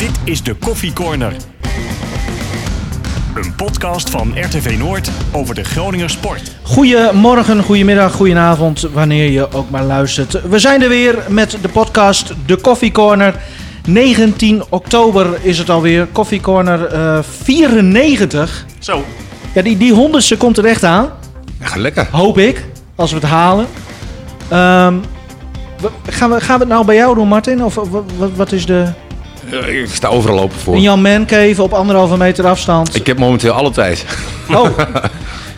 Dit is de Koffie Corner. Een podcast van RTV Noord over de Groninger sport. Goedemorgen, goedemiddag, goedenavond, wanneer je ook maar luistert. We zijn er weer met de podcast De Coffee Corner. 19 oktober is het alweer. Coffee Corner eh 94. Zo. Ja, die, die honderdste komt er echt aan. Ja, lekker. Hoop ik, als we het halen. Ehm, gaan, we, gaan we het nou bij jou doen, Martin? Of wat is de... Ik sta overal open voor. In Jan Mancave op anderhalve meter afstand. Ik heb momenteel alle tijd. Oh,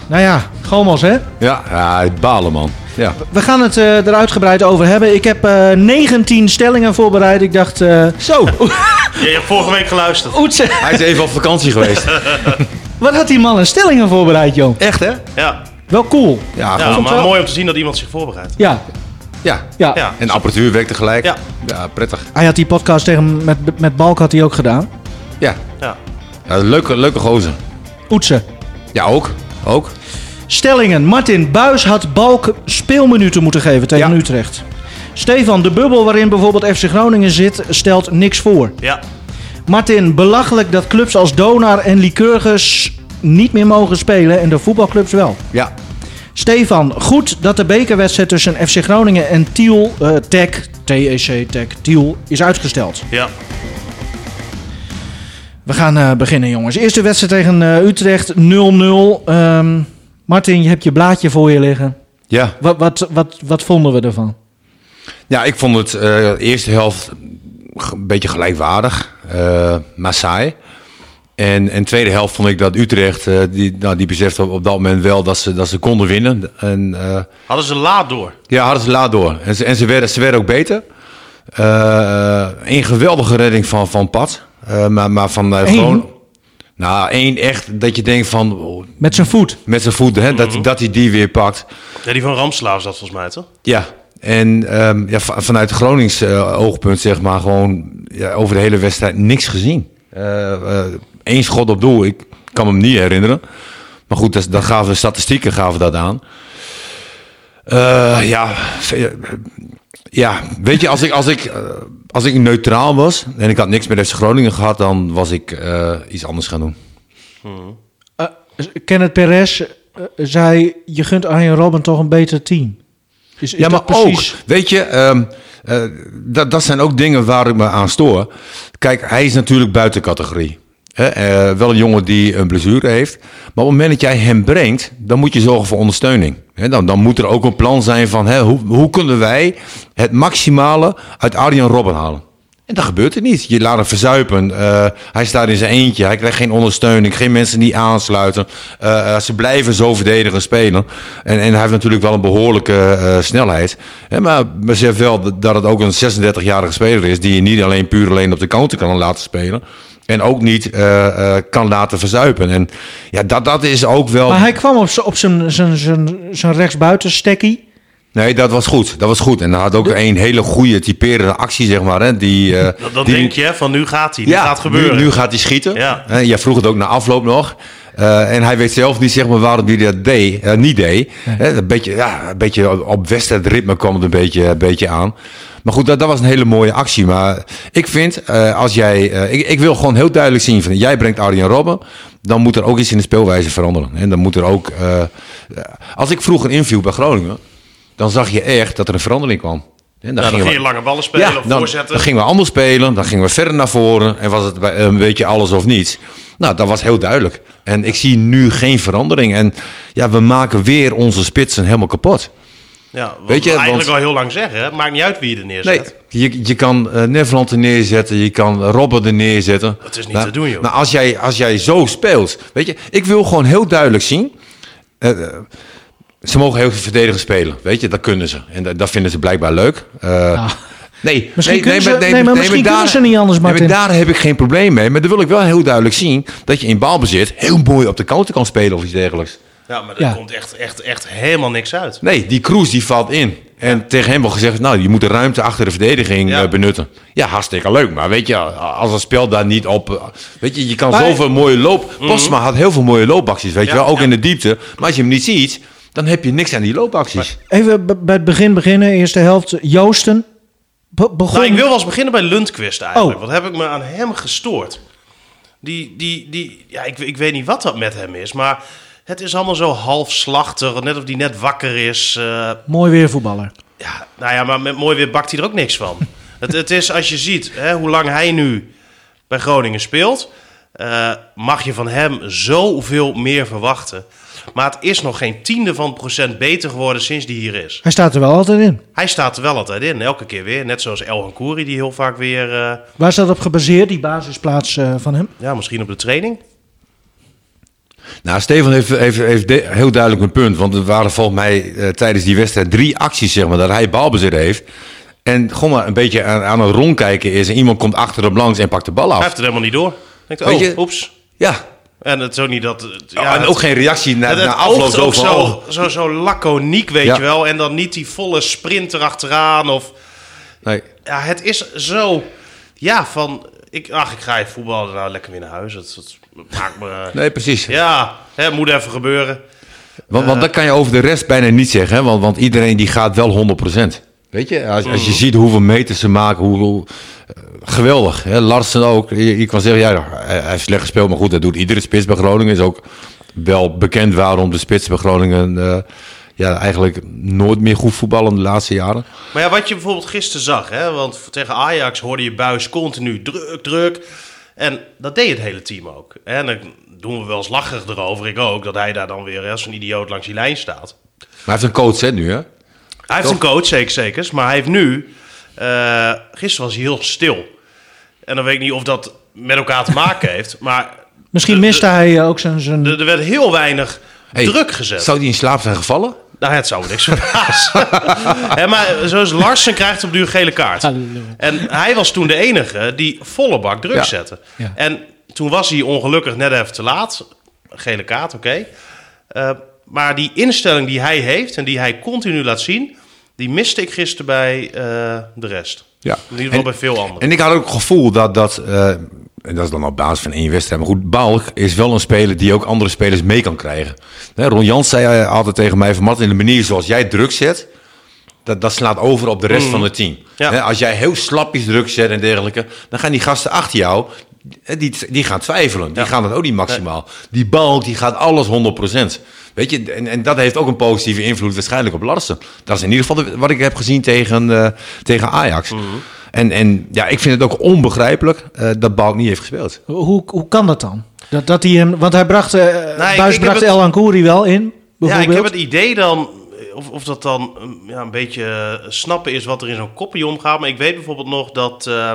nou ja, Gomos hè? Ja, ja het balen man. Ja. We gaan het eh, er uitgebreid over hebben. Ik heb eh 19 stellingen voorbereid. Ik dacht, eh, Zo, Je hebt vorige week geluisterd. Oetse, hij is even op vakantie geweest. wat had die man een stellingen voorbereid, joh? Echt hè? Ja, Wel cool. Ja, ja gewoon- maar wel- mooi om te zien dat iemand zich voorbereidt. Ja, ja. ja. Ja. En de apparatuur werkt tegelijk. Ja. ja prettig. Hij had die podcast tegen, met, met Balk had hij ook gedaan. Ja, Ja. ja leuke, leuke gozer. Oetse. Ja, ook. Ook. Stellingen. Martin Buis had Balk speelminuten moeten geven tegen Ja. Utrecht. Stefan, de bubbel waarin bijvoorbeeld FC Groningen zit, stelt niks voor. Ja. Martin, belachelijk dat clubs als Donar en Lycurgus niet meer mogen spelen en de voetbalclubs wel. Ja. Stefan, goed dat de bekerwedstrijd tussen FC Groningen en Tiel, eh Tech, TEC Tech, Tiel, is uitgesteld. Ja. We gaan eh, beginnen, jongens. Eerste wedstrijd tegen eh, Utrecht, 0-0. Ehm, Martin, je hebt je blaadje voor je liggen. Ja. Wat, wat, wat, wat vonden we ervan? Ja, ik vond het eh eerste helft een beetje gelijkwaardig, eh, maar saai. En, en tweede helft vond ik dat Utrecht, eh, die, nou, die besefte op, op dat moment wel dat ze, dat ze konden winnen. En eh, Hadden ze laat door. Ja, hadden ze laat door. En ze, en ze, werden, ze werden ook beter. Eh, een geweldige redding van, van Pat. Eh, maar, maar van eh, Eén? gewoon... Nou, één echt dat je denkt van... oh, Met zijn voet. met zijn voeten, hè, dat, dat hij die weer pakt. Ja, die van Ramslaaf dat volgens mij, toch? Ja, en ehm, ja, va- vanuit Gronings eh, oogpunt zeg maar gewoon ja, over de hele wedstrijd niks gezien. Eén schot op doel, ik kan me hem niet herinneren. Maar goed, dat, dat gaven de statistieken gaven dat aan. Eh, ja, ve- ja, weet je, als ik, als, ik, eh, als ik neutraal was en ik had niks met FC Groningen gehad, dan was ik eh, iets anders gaan doen. Eh, Kenneth Perez eh, zei, je gunt Arjen Robben toch een beter team. Is, is ja, maar precies? ook, weet je, ehm, eh, dat, dat zijn ook dingen waar ik me aan stoor. Kijk, hij is natuurlijk buiten categorie. Eh, wel een jongen die een blessure heeft. Maar op het moment dat jij hem brengt, dan moet je zorgen voor ondersteuning. Dan, dan moet er ook een plan zijn van hoe, hoe kunnen wij het maximale uit Arjen Robben halen. En dat gebeurt er niet. Je laat hem verzuipen. Eh, hij staat in zijn eentje. Hij krijgt geen ondersteuning. Geen mensen die aansluiten. Eh, ze blijven zo verdedigen spelen. En, en hij heeft natuurlijk wel een behoorlijke eh, snelheid. Hè, maar besef wel dat- het ook een 36-jarige speler is. Die je niet alleen puur alleen op de counter kan laten spelen. En ook niet eh, eh, kan laten verzuipen. En ja, dat, dat is ook wel... Maar hij kwam op op zijn- zijn- zijn zijn rechtsbuiten stekkie. Nee, dat was goed. Dat was goed. En hij had ook een hele goede typerende actie, zeg maar. Hè, die, eh, Dat, dat die- denk je, hè, van nu gaat hij. Nu gaat gebeuren. Nu, nu gaat hij schieten. Ja. Hè, jij vroeg het ook na afloop nog. Eh, en hij weet zelf niet zeg maar, waarom hij dat deed, niet deed. Hè, een, beetje, ja, een beetje op- op wedstrijdritme kwam het een beetje, een beetje aan. Maar goed, dat, dat was een hele mooie actie. Maar ik vind, eh, als jij... eh, ik, ik wil gewoon heel duidelijk zien van... Jij brengt Arjen Robben, dan moet er ook iets in de speelwijze veranderen. En dan moet er ook... eh, als ik vroeger inviel bij Groningen... dan zag je echt dat er een verandering kwam. En dan Ja, dan gingen ging we- je lange ballen spelen of dan, voorzetten. dan gingen we anders spelen, dan gingen we verder naar voren en was het een beetje alles of niets. Nou, dat was heel duidelijk. En ik zie nu geen verandering. En ja, we maken weer onze spitsen helemaal kapot. Ja, wat Weet je, we eigenlijk want- al heel lang zeggen. hè. Het maakt niet uit wie je er Nee, neerzet. je, je kan eh Neverland er neerzetten, je kan Robben er neerzetten. Dat is niet Maar- te doen, joh. Maar als jij, als jij zo speelt, weet je, ik wil gewoon heel duidelijk zien. eh, eh, ze mogen heel veel verdedigen spelen, weet je, dat kunnen ze. En dat, dat vinden ze blijkbaar leuk. Eh, Nee, Misschien nee, kunnen nee, ze- maar- nee, maar misschien kunnen ze niet anders, nee, maar Martin. daar heb ik geen probleem mee. Maar dan wil ik wel heel duidelijk zien dat je in balbezit heel mooi op de counter kan spelen of iets dergelijks. Ja, maar er Ja. komt echt, echt, echt helemaal niks uit. Nee, die Kroes die valt in. En tegen hem wordt gezegd, nou, je moet de ruimte achter de verdediging Ja. eh, benutten. Ja, hartstikke leuk. Maar weet je, als het spel daar niet op... eh, Weet je, je kan Maar- zoveel mooie loop... Postma had heel veel mooie loopacties, weet je wel. Ook ja. in de diepte. Maar als je hem niet ziet, dan heb je niks aan die loopacties. Even bij het begin beginnen, eerste helft. Joosten. be- begon... Nou, ik wil wel eens beginnen bij Lundqvist eigenlijk. Oh. Wat heb ik me aan hem gestoord? Die, die, die, ja, ik, ik weet niet wat dat met hem is, maar het is allemaal zo halfslachtig. Net of die net wakker is. eh, Mooi weer voetballer. ja, nou ja, maar met mooi weer bakt hij er ook niks van. het, het is als je ziet hè, hoe lang hij nu bij Groningen speelt, eh, mag je van hem zoveel meer verwachten. Maar het is nog geen tiende van procent beter geworden sinds die hier is. Hij staat er wel altijd in. Hij staat er wel altijd in, elke keer weer. Net zoals El Kouri, die heel vaak weer, eh, Waar is dat op gebaseerd, die basisplaats van hem? ja, misschien op de training. Nou, Stefan heeft, heeft, heeft de- heel duidelijk een punt. Want er waren volgens mij eh, tijdens die wedstrijd drie acties, zeg maar, dat hij balbezit heeft. En gewoon maar een beetje aan, aan het rondkijken is. En iemand komt achter hem langs en pakt de bal Hij af. heeft het helemaal niet door. Denkt, Weet oh, je- oeps. Ja. En het ook niet dat... het- Ja, en het- ook geen reactie na, het, het na afloop oogt zo van... zo, oh, zo, zo laconiek, weet Ja. je wel. En dan niet die volle sprint erachteraan. Of, nee. ja, het is zo... Ja, van... Ik, ach, ik ga even voetballen, nou lekker weer naar huis. Het me... nee, precies. Ja, het moet even gebeuren. Want, want dat kan je over de rest bijna niet zeggen. Hè? Want, want iedereen die gaat wel 100%. Weet je, als, als je ziet hoeveel meters ze maken, eh, geweldig. Hè? Larsen ook. Je, je kan zeggen, ja, hij, hij heeft slecht gespeeld, maar goed, dat doet iedere spits bij Groningen. Is ook wel bekend waarom de spits bij Groningen eh, ja, eigenlijk nooit meer goed voetballen de laatste jaren. Maar ja, wat je bijvoorbeeld gisteren zag, hè, want tegen Ajax hoorde je Buis continu druk, druk. En dat deed het hele team ook. En dan doen we wel eens lacherig erover, ik ook, dat hij daar dan weer als een idioot langs die lijn staat. Maar hij heeft een coach hè, nu, hè? Hij heeft een coach, zeker zeker, maar hij heeft nu, eh, gisteren was hij heel stil. En dan weet ik niet of dat met elkaar te maken heeft, maar Misschien de- miste hij eh, ook zijn... zijn... er er werd heel weinig Hey, druk gezet. Zou hij in slaap zijn gevallen? Nou, het zou me niks verbazen. Maar zoals Larsen krijgt op duur gele kaart. En hij was toen de enige die volle bak druk Ja. zette. Ja. En toen was hij ongelukkig net even te laat. Gele kaart, oké. Eh, maar die instelling die hij heeft en die hij continu laat zien... die miste ik gisteren bij eh, de rest. Ja. In ieder geval En- bij veel anderen. En ik had ook het gevoel dat dat, eh, en dat is dan op basis van één wedstrijd, maar goed, Balk is wel een speler die ook andere spelers mee kan krijgen. Hè, Ron Jans zei eh, altijd tegen mij van Martin, de manier zoals jij druk zet, dat, dat slaat over op de rest van het team. Ja. Als jij heel slapjes druk zet en dergelijke, dan gaan die gasten achter jou, die, die gaan twijfelen. Die Ja. gaan dat ook niet maximaal. Die Balk, die gaat alles 100%. Weet je, en, en dat heeft ook een positieve invloed waarschijnlijk op Larsen. Dat is in ieder geval de- wat ik heb gezien tegen, eh, tegen Ajax. Mhm. En, en ja, ik vind het ook onbegrijpelijk eh, dat Balk niet heeft gespeeld. Hoe, hoe kan dat dan? Dat, dat hij hem, want hij bracht, eh ik- Buis ik bracht het- El Ankouri wel in, Ja, ik heb het idee dan, of, of dat dan ja, een beetje eh, snappen is wat er in zo'n koppie omgaat. Maar ik weet bijvoorbeeld nog dat eh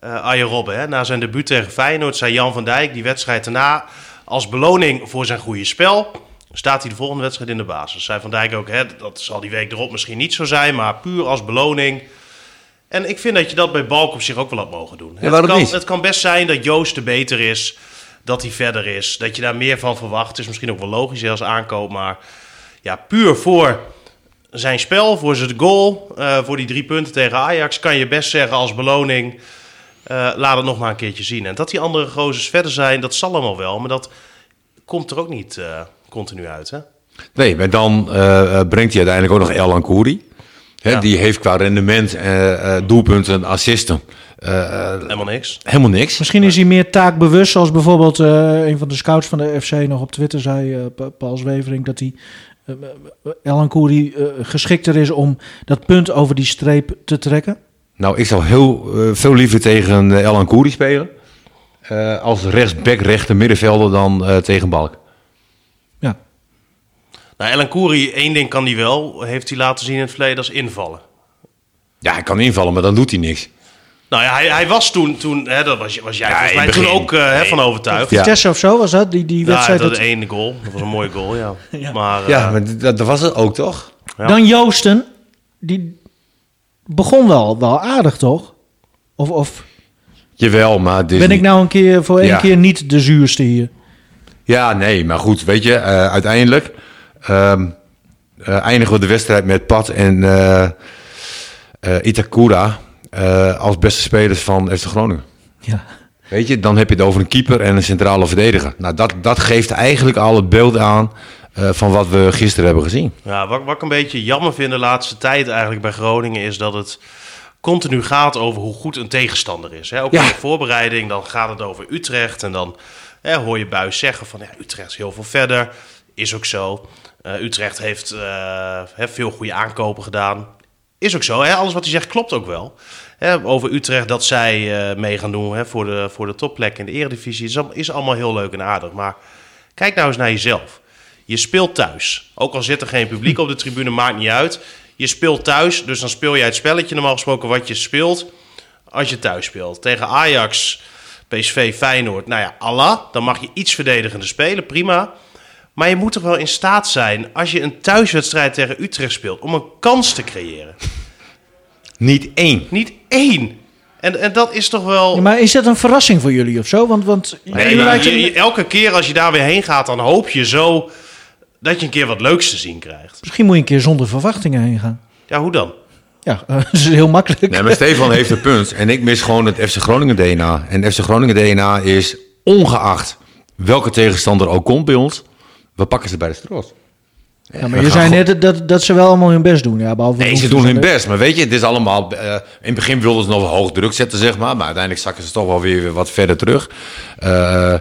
eh Arjen Robben, hè, na zijn debuut tegen Feyenoord, zei Jan van Dijk die wedstrijd daarna als beloning voor zijn goede spel. Staat hij de volgende wedstrijd in de basis? Zei Van Dijk ook, hè, dat zal die week erop misschien niet zo zijn, maar puur als beloning. En ik vind dat je dat bij Balk op zich ook wel had mogen doen. het, kan, het kan best zijn dat Joost er beter is, dat hij verder is, dat je daar meer van verwacht. Het is misschien ook wel logisch als aankoop, maar ja, puur voor zijn spel, voor zijn goal, eh, voor die drie punten tegen Ajax, kan je best zeggen als beloning, eh, laat het nog maar een keertje zien. En dat die andere gozers verder zijn, dat zal allemaal wel, maar dat komt er ook niet eh, continu uit. Hè? Nee, maar dan eh, brengt hij uiteindelijk ook nog Elan Kouri. Ja. Die heeft qua rendement, eh, eh, doelpunten, assisten, Helemaal niks. helemaal niks. Misschien is hij meer taakbewust, zoals bijvoorbeeld eh, een van de scouts van de FC nog op Twitter zei, eh, Pa- Paul Zwevering, dat hij uh, El Ankouri eh, geschikter is om dat punt over die streep te trekken. Nou, ik zou heel eh, veel liever tegen uh, Elan Kouri spelen. eh, als rechtsback, rechter middenvelder dan eh, tegen Balk. Ja. Nou, Ellen Koeri, één ding kan hij wel, heeft hij laten zien in het verleden, als invallen. Ja, hij kan invallen, maar dan doet hij niks. Nou ja, hij, hij was toen, toen hè, dat was, was jij Ja, volgens mij toen ook eh, hè, Nee. van overtuigd. Ja. Vitesse of zo was dat, die, die Ja, wedstrijd. dat dat- ene goal. Dat was een mooie goal, ja. Ja. Maar, eh, Ja, maar dat, dat was het ook, toch? Ja. Dan Joosten, die begon wel, wel aardig, toch? Of, of Jawel, maar... is ben ik nou een keer voor één Ja. keer niet de zuurste hier? Ja, nee, maar goed, weet je, eh, uiteindelijk eh, eindigen we de wedstrijd met Pat en eh, Itakura als beste spelers van FC Groningen. Ja. Weet je, dan heb je het over een keeper en een centrale verdediger. Nou, dat, dat geeft eigenlijk al het beeld aan eh, van wat we gisteren hebben gezien. Ja, wat, wat ik een beetje jammer vind de laatste tijd eigenlijk bij Groningen is dat het continu gaat over hoe goed een tegenstander is. Hè? Ook Ja. in de voorbereiding, dan gaat het over Utrecht. En dan hè, hoor je Buis zeggen van ja, Utrecht is heel veel verder. Is ook zo. Eh, Utrecht heeft eh, veel goede aankopen gedaan. Is ook zo. Hè? Alles wat hij zegt klopt ook wel. Hè, over Utrecht dat zij eh, mee gaan doen hè, voor, de, voor de topplek in de eredivisie. Is, is allemaal heel leuk en aardig. Maar kijk nou eens naar jezelf. Je speelt thuis. Ook al zit er geen publiek op de tribune, maakt niet uit. Je speelt thuis, dus dan speel jij het spelletje normaal gesproken wat je speelt als je thuis speelt. Tegen Ajax, PSV, Feyenoord, nou ja, Allah. Dan mag je iets verdedigender spelen, prima. Maar je moet toch wel in staat zijn, als je een thuiswedstrijd tegen Utrecht speelt, om een kans te creëren. Niet één. Niet één. En, en dat is toch wel... Ja, maar is dat een verrassing voor jullie of zo? Want, want Nee, maar je- je- elke keer als je daar weer heen gaat, dan hoop je zo dat je een keer wat leuks te zien krijgt. misschien moet je een keer zonder verwachtingen heen gaan. Ja, hoe dan? Ja, dat is heel makkelijk. Nee, maar Stefan heeft een punt. En ik mis gewoon het FC Groningen DNA. En FC Groningen DNA is ongeacht welke tegenstander ook komt bij ons. We pakken ze bij de strot. Ja, maar je zei net dat, dat ze wel allemaal hun best doen. Ja, behalve Nee, ze doen hun best. Maar weet je, het is allemaal... eh, in het begin wilden ze nog hoog druk zetten, zeg maar. Maar uiteindelijk zakken ze toch wel weer wat verder terug. Eh, eh,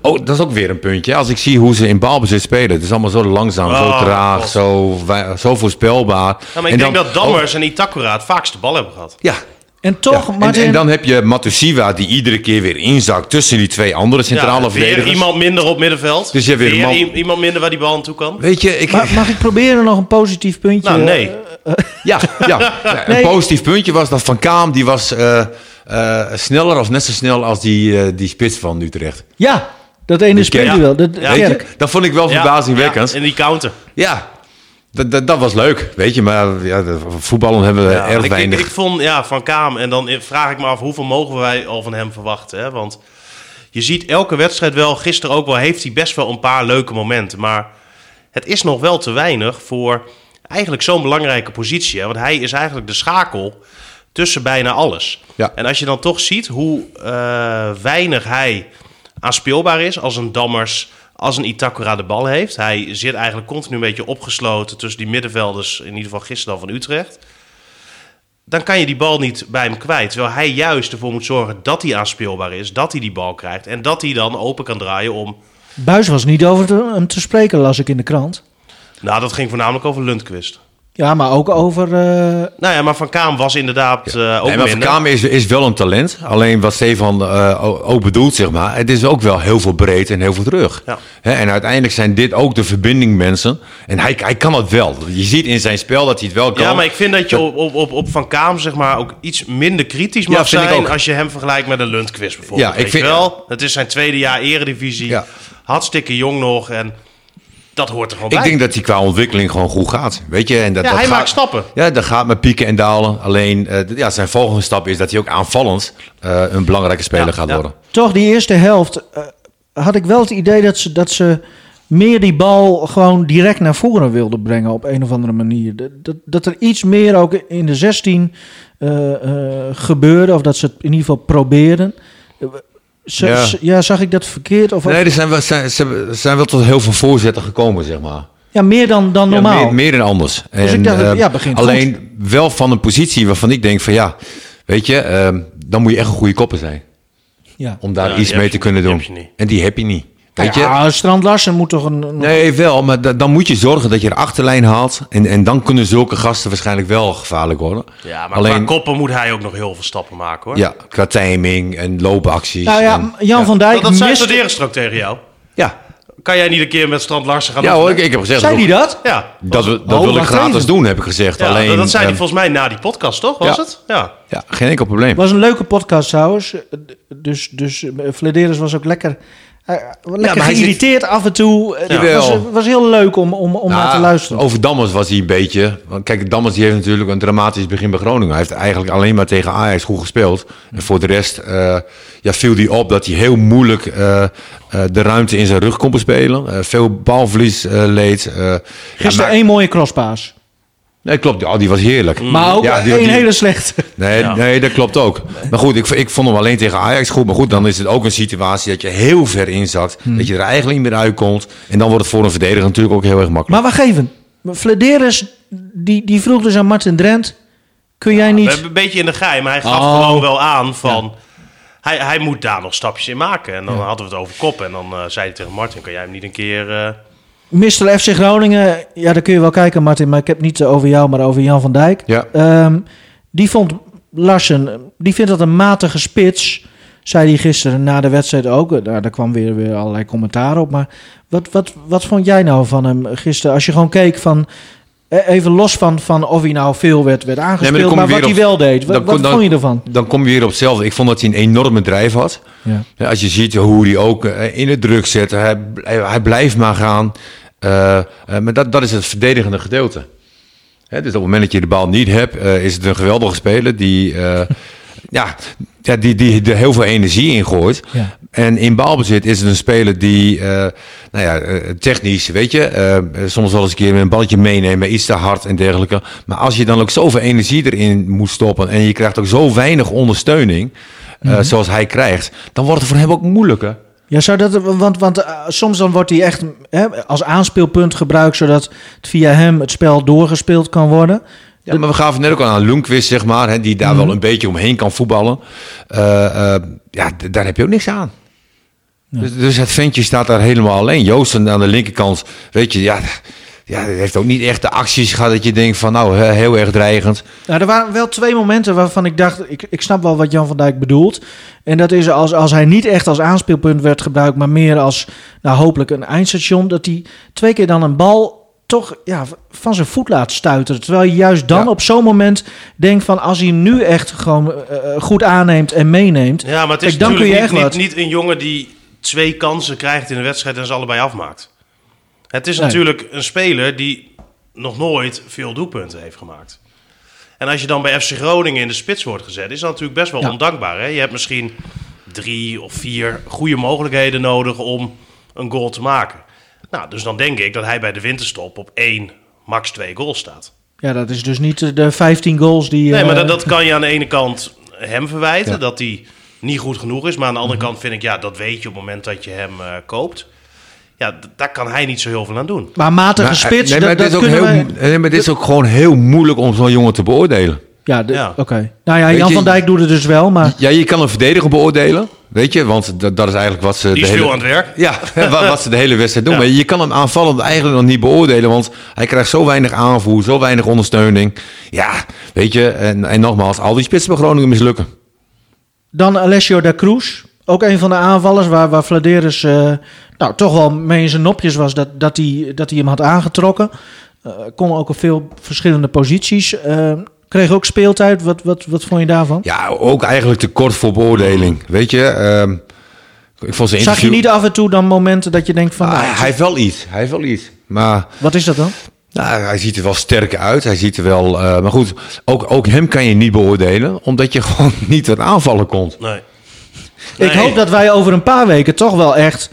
oh, dat is ook weer een puntje. Als ik zie hoe ze in balbezit spelen. Het is allemaal zo langzaam, zo Oh, traag, God. zo, zo voorspelbaar. Ja, maar ik En denk dan- dat Dammers en Itakura het vaakst de bal hebben gehad. Ja, En toch, Ja, en, Martin, en dan heb je Matusiwa die iedere keer weer inzakt tussen die twee andere centrale ja, weer verdedigers. iemand minder op middenveld. Dus je hebt weer man- iemand minder waar die bal aan toe kan. Weet je, ik, ma- mag ik proberen nog een positief puntje? Nou, nee. ja, ja. Ja, een positief puntje was dat Van Kaam, die was eh, eh, sneller of net zo snel als die, eh, die spits van Utrecht. Ja, dat ene hij wel. Dat, Ja. Weet je, Kerk. dat vond ik wel verbazingwekkend. Ja, en die counter. Ja, dat, dat, dat was leuk, weet je. Maar ja, voetballen hebben we Ja, erg ik, ik, weinig. ik vond ja, Van Kaam, en dan vraag ik me af hoeveel mogen wij al van hem verwachten. Hè? Want je ziet elke wedstrijd wel, gisteren ook wel, heeft hij best wel een paar leuke momenten. Maar het is nog wel te weinig voor eigenlijk zo'n belangrijke positie. Hè? Want hij is eigenlijk de schakel tussen bijna alles. Ja. En als je dan toch ziet hoe eh, weinig hij aanspeelbaar is als een Dammers, als een Itakura de bal heeft. Hij zit eigenlijk continu een beetje opgesloten tussen die middenvelders, in ieder geval gisteren dan van Utrecht. Dan kan je die bal niet bij hem kwijt. Terwijl hij juist ervoor moet zorgen dat hij aanspeelbaar is, dat hij die bal krijgt en dat hij dan open kan draaien om. Buis was niet over te- hem te spreken, las ik in de krant. Nou, dat ging voornamelijk over Lundqvist. Ja, maar ook over... eh, Nou ja, maar Van Kaam was inderdaad eh, ook Nee, maar Van. Kaam is, is wel een talent. Alleen wat Stefan eh, ook bedoelt, zeg maar. Het is ook wel heel veel breed en heel veel terug. Ja. Hè, en uiteindelijk zijn dit ook de verbindingmensen. En hij, hij kan het wel. Je ziet in zijn spel dat hij het wel kan. Ja, maar ik vind dat je op, op, op, Van Kaam zeg maar, ook iets minder kritisch Ja, mag zijn ook. als je hem vergelijkt met een Lundqvist bijvoorbeeld. Ja, ik Weet vind- wel, het is zijn tweede jaar eredivisie, Ja. hartstikke jong nog en dat hoort er gewoon Ik bij. denk dat hij qua ontwikkeling gewoon goed gaat. Weet je? En dat, Ja, dat hij gaat- maakt stappen. Ja, dat gaat met pieken en dalen. Alleen eh, d- ja, zijn volgende stap is dat hij ook aanvallend eh, een belangrijke speler Ja, gaat ja. worden. toch, die eerste helft eh, had ik wel het idee dat ze, dat ze meer die bal gewoon direct naar voren wilden brengen op een of andere manier. Dat, dat, dat er iets meer ook in de 16 eh, eh, gebeurde, of dat ze het in ieder geval probeerden. Eh, z- Ja. ja, zag ik dat verkeerd? Of, Nee, er zijn wel, zijn, ze zijn wel tot heel veel voorzetten gekomen, zeg maar. ja, meer dan, dan Ja, normaal. meer, meer dan anders. Dus En, ik dacht, eh, ja, begint alleen wel van een positie waarvan ik denk van ja, weet je, ehm, dan moet je echt een goede kopper zijn. ja. Om daar Ja, iets mee te je kunnen doen. En die heb je niet. Weet je? ja, Strand Larsen moet toch een... een- Nee, wel, maar da- dan moet je zorgen dat je de achterlijn haalt. En, en dan kunnen zulke gasten waarschijnlijk wel gevaarlijk worden. Ja, maar Alleen, qua koppen moet hij ook nog heel veel stappen maken hoor. ja, qua timing en loopacties. Nou ja, en- Jan van Dijk Dat, dat zei mist... Tegen jou. ja. Kan jij niet een keer met Strand Larsen gaan ja hoor, ik, ik heb gezegd... Zei hij dat? Ja, Dat, we- dat Oh, wil ik gratis even. doen, heb ik gezegd. ja Alleen, dat, dat zei hij ehm, volgens mij na die podcast, toch? Was ja. het? Ja. ja, geen enkel probleem. was een leuke podcast trouwens. Eh, Dus, dus eh, Flederis was ook lekker, eh, lekker maar hij zit- geïrriteerd af en toe. Het Jawel. was, was heel leuk om, om, om naar te Nou, luisteren. Over Dammers was hij een beetje. Want kijk, Dammers die heeft natuurlijk een dramatisch begin bij Groningen. Hij heeft eigenlijk alleen maar tegen Ajax goed gespeeld. En voor de rest eh, ja, viel hij op dat hij heel moeilijk eh, eh, de ruimte in zijn rug kon bespelen. Eh, veel balverlies eh, leed. eh. Ja, Gisteren maar- één mooie crosspaas. Nee, klopt. Ja, die was heerlijk. Maar ook Ja, die- één die- hele slechte. Nee, Ja. nee, dat klopt ook. Maar goed, ik, ik vond hem alleen tegen Ajax goed. Maar goed, dan is het ook een situatie dat je heel ver inzakt. Hmm. Dat je er eigenlijk niet meer uitkomt. En dan wordt het voor een verdediger natuurlijk ook heel erg makkelijk. Maar wacht even. Flederis, die, die vroeg dus aan Martin Drent... Kun jij We niet... hebben een beetje in de geheim, maar hij gaf Oh. gewoon wel aan van... Hij, hij moet daar nog stapjes in maken. En dan hadden we het over kop. En dan eh, zei hij tegen Martin, kan jij hem niet een keer... eh, Mr. FC Groningen, ja, daar kun je wel kijken, Martin, maar ik heb niet over jou, maar over Jan van Dijk. Ja. Ehm, die vond Larsen, die vindt dat een matige spits, zei hij gisteren na de wedstrijd ook. Eh, Daar, daar kwam weer, weer allerlei commentaar op. Maar wat, wat, wat vond jij nou van hem gisteren? Als je gewoon keek van, eh, even los van, van of hij nou veel werd, werd aangespeeld, maar, wat hij wel deed. Wat, dan wat kom- dan- vond je ervan? Dan kom je weer op hetzelfde. Ik vond dat hij een enorme drijf had. Ja. Als je ziet hoe hij ook eh, in het druk zet, hij, hij blijft maar gaan. Eh, eh, maar dat, dat is het verdedigende gedeelte. Hè, dus op het moment dat je de bal niet hebt, eh, is het een geweldige speler die, eh, ja, ja, die, die er heel veel energie in gooit. Ja. En in balbezit is het een speler die, eh, nou ja, eh, technisch, weet je, eh, soms wel eens een keer een balletje meenemen, iets te hard en dergelijke. Maar als je dan ook zoveel energie erin moet stoppen en je krijgt ook zo weinig ondersteuning, eh, zoals hij krijgt, dan wordt het voor hem ook moeilijker. Ja, zou dat, want, want soms dan wordt hij echt hè, als aanspeelpunt gebruikt, zodat het via hem het spel doorgespeeld kan worden. Ja, maar we gaven net ook al aan Lundqvist, zeg maar, hè, die daar wel een beetje omheen kan voetballen. Ja, daar heb je ook niks aan. Dus, dus het ventje staat daar helemaal alleen. Joosten aan de linkerkant, weet je, ja, ja, hij heeft ook niet echt de acties gehad dat je denkt van, nou, heel erg dreigend. Nou, er waren wel twee momenten waarvan ik dacht, ik, ik snap wel wat Jan van Dijk bedoelt. En dat is als, als hij niet echt als aanspeelpunt werd gebruikt, maar meer als, nou hopelijk een eindstation, dat hij twee keer dan een bal toch ja, van zijn voet laat stuiteren. Terwijl je juist dan Ja. op zo'n moment denkt van, als hij nu echt gewoon eh, eh, goed aanneemt en meeneemt, Ja, maar het is Kijk, dan kun je echt niet, wat. niet een jongen die twee kansen krijgt in een wedstrijd en ze allebei afmaakt. Het is Nee. natuurlijk een speler die nog nooit veel doelpunten heeft gemaakt. En als je dan bij FC Groningen in de spits wordt gezet, is dat natuurlijk best wel Ja. ondankbaar. Hè? Je hebt misschien drie of vier goede mogelijkheden nodig om een goal te maken. Nou, dus dan denk ik dat hij bij de winterstop op één, max twee goals staat. ja, dat is dus niet de 15 goals die... Nee, maar eh, dat, dat kan je aan de ene kant hem verwijten, Ja. dat hij niet goed genoeg is. Maar aan de andere kant vind ik, ja, dat weet je op het moment dat je hem eh, koopt. Ja, daar kan hij niet zo heel veel aan doen. Maar matige Maar, spits, nee, maar dat, heel, wij... nee, maar dit is ook gewoon heel moeilijk om zo'n jongen te beoordelen. Ja, oké. Nou ja, Weet Jan je- van Dijk doet het dus wel, maar... Ja, je kan een verdediger beoordelen, weet je, want dat, dat is eigenlijk wat ze Die de is hele... veel aan het werk. Ja, wat, wat ze de hele wedstrijd doen. Ja. Maar je kan hem aanvallend eigenlijk nog niet beoordelen. Want hij krijgt zo weinig aanvoer, zo weinig ondersteuning. Ja, weet je. En, en nogmaals, al die spitsen bij Groningen mislukken. Dan Alessio da Cruz. Ook een van de aanvallers waar, waar Vladeris eh, nou, toch wel mee in zijn nopjes was dat, dat, hij, dat hij hem had aangetrokken. Kon ook op veel verschillende posities. Eh, kreeg ook speeltijd. Wat, wat, wat vond je daarvan? Ja, ook eigenlijk te kort voor beoordeling. Weet je. ehm, ik vond zijn Zag je interview... niet af en toe dan momenten dat je denkt van... Ah, nou, hij heeft wel iets. Hij heeft wel iets. Maar Wat is dat dan? Nou, hij ziet er wel sterker uit. Hij ziet er wel... eh, maar goed, ook, ook hem kan je niet beoordelen. Omdat je gewoon niet tot aanvallen komt. Nee. Ik hoop dat wij over een paar weken toch wel echt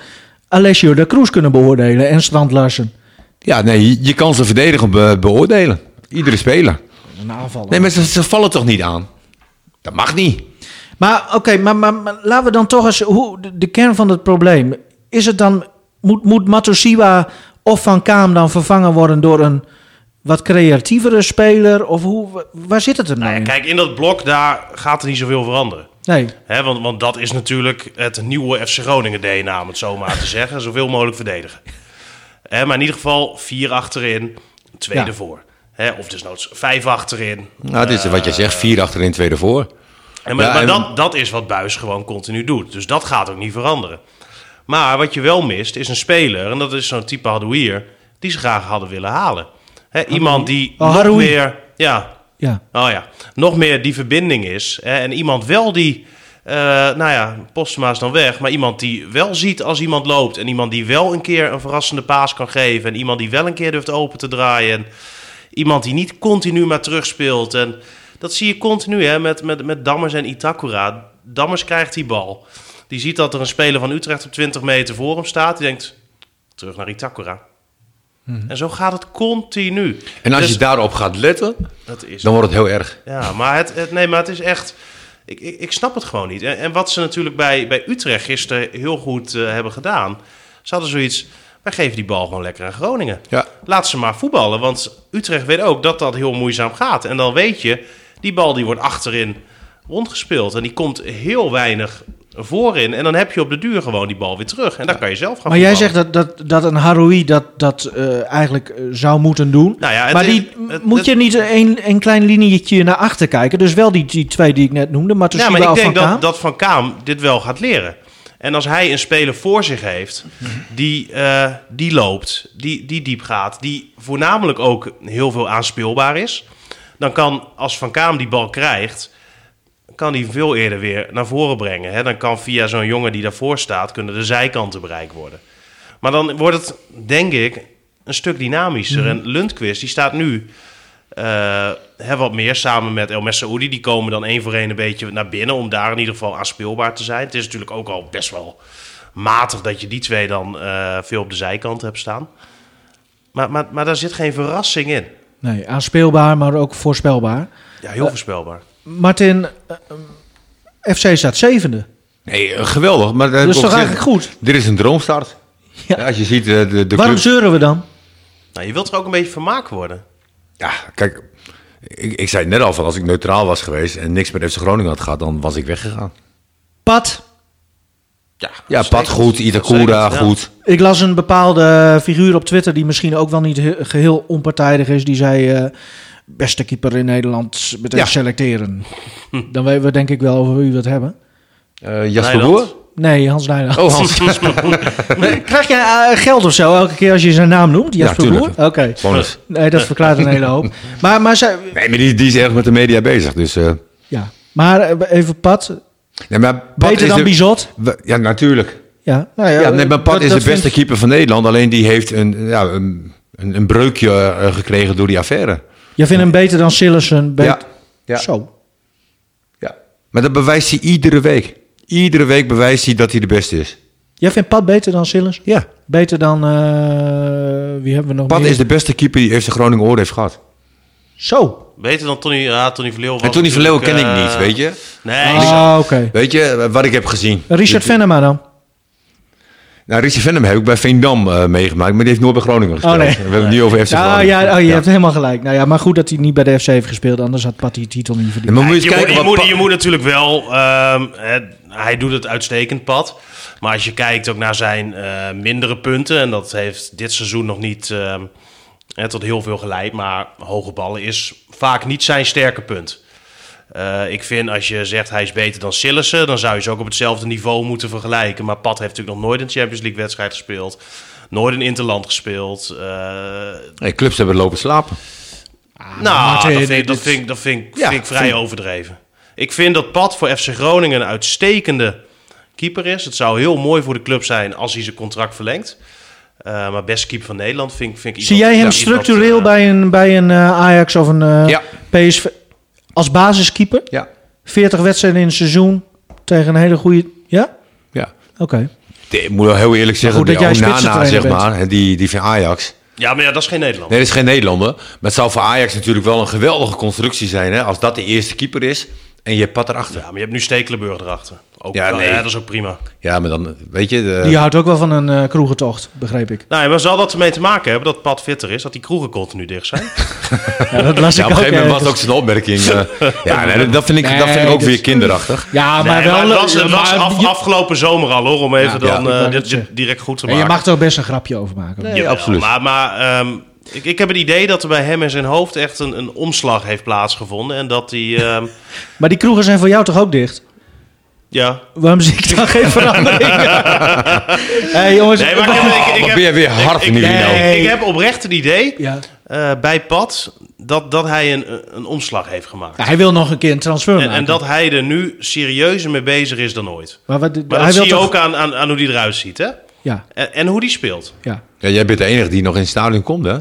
Alessio da Cruz kunnen beoordelen. En Strand Larsen. Ja, nee, je, kan ze verdedigen be- beoordelen. Iedere speler. Een aanvaller. Nee, maar ze, ze vallen toch niet aan? Dat mag niet. Maar oké, maar, maar, maar laten we dan toch eens... Hoe, de, de kern van het probleem. Is het dan... Moet, moet Matosiwa of Van Kaam dan vervangen worden door een wat creatievere speler? Of hoe, waar zit het er nou Nou ja, kijk, in dat blok daar gaat er niet zoveel veranderen. Nee, Hè, want, want dat is natuurlijk het nieuwe FC Groningen DNA, om het zo maar te zeggen. Zoveel mogelijk verdedigen. Hè, maar in ieder geval vier achterin, twee Ja. ervoor. Hè, of dus noods vijf achterin. Nou, dit is wat je zegt. Vier achterin, twee ervoor. En maar Ja, maar en- dat, dat is wat Buis gewoon continu doet. Dus dat gaat ook niet veranderen. Maar wat je wel mist, is een speler, en dat is zo'n type Hadouier, die ze graag hadden willen halen. Iemand die Oh, nog Haroui. meer... Ja, ja. Oh ja, nog meer die verbinding is. En iemand wel die, eh, nou ja, Postuma is dan weg, maar iemand die wel ziet als iemand loopt. En iemand die wel een keer een verrassende paas kan geven. En iemand die wel een keer durft open te draaien. En iemand die niet continu maar terugspeelt. En dat zie je continu hè, met, met, met Dammers en Itakura. Dammers krijgt die bal. Die ziet dat er een speler van Utrecht op 20 meter voor hem staat. Die denkt, terug naar Itakura. En zo gaat het continu. En als Dus je daarop gaat letten, dat is dan wordt het heel erg. ja, maar het, het, nee, maar het is echt. Ik, ik, ik snap het gewoon niet. En, en wat ze natuurlijk bij, bij Utrecht gisteren heel goed eh, hebben gedaan. Ze hadden zoiets. Wij geven die bal gewoon lekker aan Groningen. Ja. Laat ze maar voetballen. Want Utrecht weet ook dat dat heel moeizaam gaat. En dan weet je, Die bal die wordt achterin rondgespeeld. En die komt heel weinig voorin. En dan heb je op de duur gewoon die bal weer terug. En dan kan je zelf gaan Maar jij zegt dat, dat, dat een Haroui dat, dat eh, eigenlijk eh, zou moeten doen. Nou ja, het maar die, het- moet het- je niet een, een klein linietje naar achter kijken? Dus wel die, die twee die ik net noemde, maar Ja, maar ik denk van dat, Kaam. dat Van Kaam dit wel gaat leren. En als hij een speler voor zich heeft die, eh, die loopt, die, die diep gaat, die voornamelijk ook heel veel aanspeelbaar is, dan kan als Van Kaam die bal krijgt, kan hij veel eerder weer naar voren brengen. Hè? Dan kan via zo'n jongen die daarvoor staat, kunnen de zijkanten bereikt worden. Maar dan wordt het, denk ik, een stuk dynamischer. En Lundqvist, die staat nu eh, hè, wat meer samen met El Messaoudi. Die komen dan één voor één een beetje naar binnen om daar in ieder geval aanspeelbaar te zijn. Het is natuurlijk ook al best wel matig dat je die twee dan eh, veel op de zijkant hebt staan. Maar, maar, maar daar zit geen verrassing in. Nee, aanspeelbaar, maar ook voorspelbaar. Ja, heel voorspelbaar. Martin, eh, eh, FC staat zevende. Nee, eh, geweldig. Maar Dat is toch eigenlijk goed? Dit is een droomstart. Ja. Ja, als je ziet de, de Waarom zeuren we dan? Nou, je wilt er ook een beetje vermaakt worden. Ja, kijk, ik, ik zei het net al van als ik neutraal was geweest en niks met FC Groningen had gehad, dan was ik weggegaan. Pat, Ja, Ja. Pat goed, Itakura ja. goed. ik las een bepaalde figuur op Twitter die misschien ook wel niet he- geheel onpartijdig is. Die zei, eh, beste keeper in Nederland meteen Ja. selecteren. Dan weten we denk ik wel over wie we het hebben. Eh Jasper Nijland. Boer? Nee, Hans Nijland. Oh, Hans. Krijg jij eh, geld of zo elke keer als je zijn naam noemt? Ja, Jasper Boer? tuurlijk. Oké. Bonus. Nee, dat verklaart een hele hoop. Maar, maar, zij, Nee, maar die, die is erg met de media bezig. Dus, eh, ja. maar even Pat. nee, maar Pat Beter is dan de- Bizot. Ja, natuurlijk. Ja, nou ja, Ja, nee, maar Pat dat- is dat de beste keeper van Nederland. Alleen die heeft een, ja, een, een, een breukje gekregen door die affaire. Jij vindt hem beter dan Sillessen? Bet- Ja. Ja. Zo. ja. Maar dat bewijst hij iedere week. Iedere week bewijst hij dat hij de beste is. Jij vindt Pat beter dan Sillens? Ja. Beter dan... eh, wie hebben we nog Pat meer? is de beste keeper die FC Groningen ooit heeft gehad. Zo. Beter dan Tony, ja, Tony Verleeuwen. En Tony Verleeuwen ken ik natuurlijk, niet, eh, weet je. Nee, Ah, oké. Weet je, eh, wat ik heb gezien. Richard Venema dan? Nou, Richie Venom heb ik bij Veendam eh, meegemaakt, maar die heeft nooit bij Groningen gespeeld. Oh, nee. We hebben het nu over FC Ah, Groningen. ja, oh, je hebt helemaal gelijk. Nou ja, maar goed dat hij niet bij de FC heeft gespeeld. Anders had Pat die titel niet Ja, verdiend. maar moet je je, eens moet, kijken je, moet, je moet natuurlijk wel. ehm, hè, hij doet het uitstekend, pad. Maar als je kijkt ook naar zijn eh, mindere punten. En dat heeft dit seizoen nog niet ehm, hè, tot heel veel geleid. Maar hoge ballen is vaak niet zijn sterke punt. Eh, ik vind als je zegt hij is beter dan Sillissen. dan zou je ze ook op hetzelfde niveau moeten vergelijken. Maar Pat heeft natuurlijk nog nooit een Champions League wedstrijd gespeeld. Nooit een Interland gespeeld. Eh, Nee, clubs hebben lopen slapen. nou, Martin, dat, vind, dit- ik- dat, vind, ik- dat vind, ik- Ja, vind ik vrij vind- overdreven. Ik vind dat Pat voor FC Groningen een uitstekende keeper is. Het zou heel mooi voor de club zijn als hij zijn contract verlengt. Eh, maar beste keeper van Nederland vind, ik- vind ik Zie jij hem iemand, structureel bij een, bij een eh, Ajax of een eh, Ja. PSV als basiskeeper? Ja. 40 wedstrijden in een seizoen tegen een hele goede... Ja? ja. Oké. Ik moet wel heel eerlijk zeggen, goed dat jij Onana, zeg bent. maar, hè, die, die van Ajax. Ja, maar ja, dat is geen Nederland. Nee, dat is geen Nederlander. Maar het zou voor Ajax natuurlijk wel een geweldige constructie zijn, hè, als dat de eerste keeper is en je hebt Pat erachter. Ja, maar je hebt nu Stekelenburg erachter. Ook, Ja, ja, nee. dat is ook prima. Ja, maar dan, weet je... De, Die houdt ook wel van een eh kroegentocht, begreep ik. Nou, ja, maar zal dat ermee te maken hebben dat Pat fitter is? Dat die kroegen continu dicht zijn? Ja, dat las ja, ik op een gegeven moment was het ook zijn opmerking. eh, ja, nee, dat, vind ik, dat vind ik ook weer kinderachtig. Ja, maar Nee, wel... het was, het was maar af- je- afgelopen zomer al hoor, om even Ja, dan eh, zeggen. direct goed te en maken. je mag er ook best een grapje over maken. Nee, absoluut. Maar, maar ehm, ik, ik heb het idee dat er bij hem in zijn hoofd echt een, een omslag heeft plaatsgevonden. En dat hij, ehm, Maar die kroegen zijn voor jou toch ook dicht? ja... Waarom zie ik dan geen verandering? hey, jongens. Nee, maar ik heb, ik, ik Wat heb, ben weer hard ik, nu, ik, Rino. Nee. ik heb oprecht het idee Ja. eh, bij Pat dat, dat hij een, een omslag heeft gemaakt. Ja, hij wil nog een keer een transfer En, maken. en dat hij er nu serieuzer mee bezig is dan ooit. maar wat, Maar hij dat wil zie je toch... ook aan, aan, aan hoe die eruit ziet, hè? Ja, En, en hoe die speelt. ja. Ja, jij bent de enige die nog in het stadion komt, hè?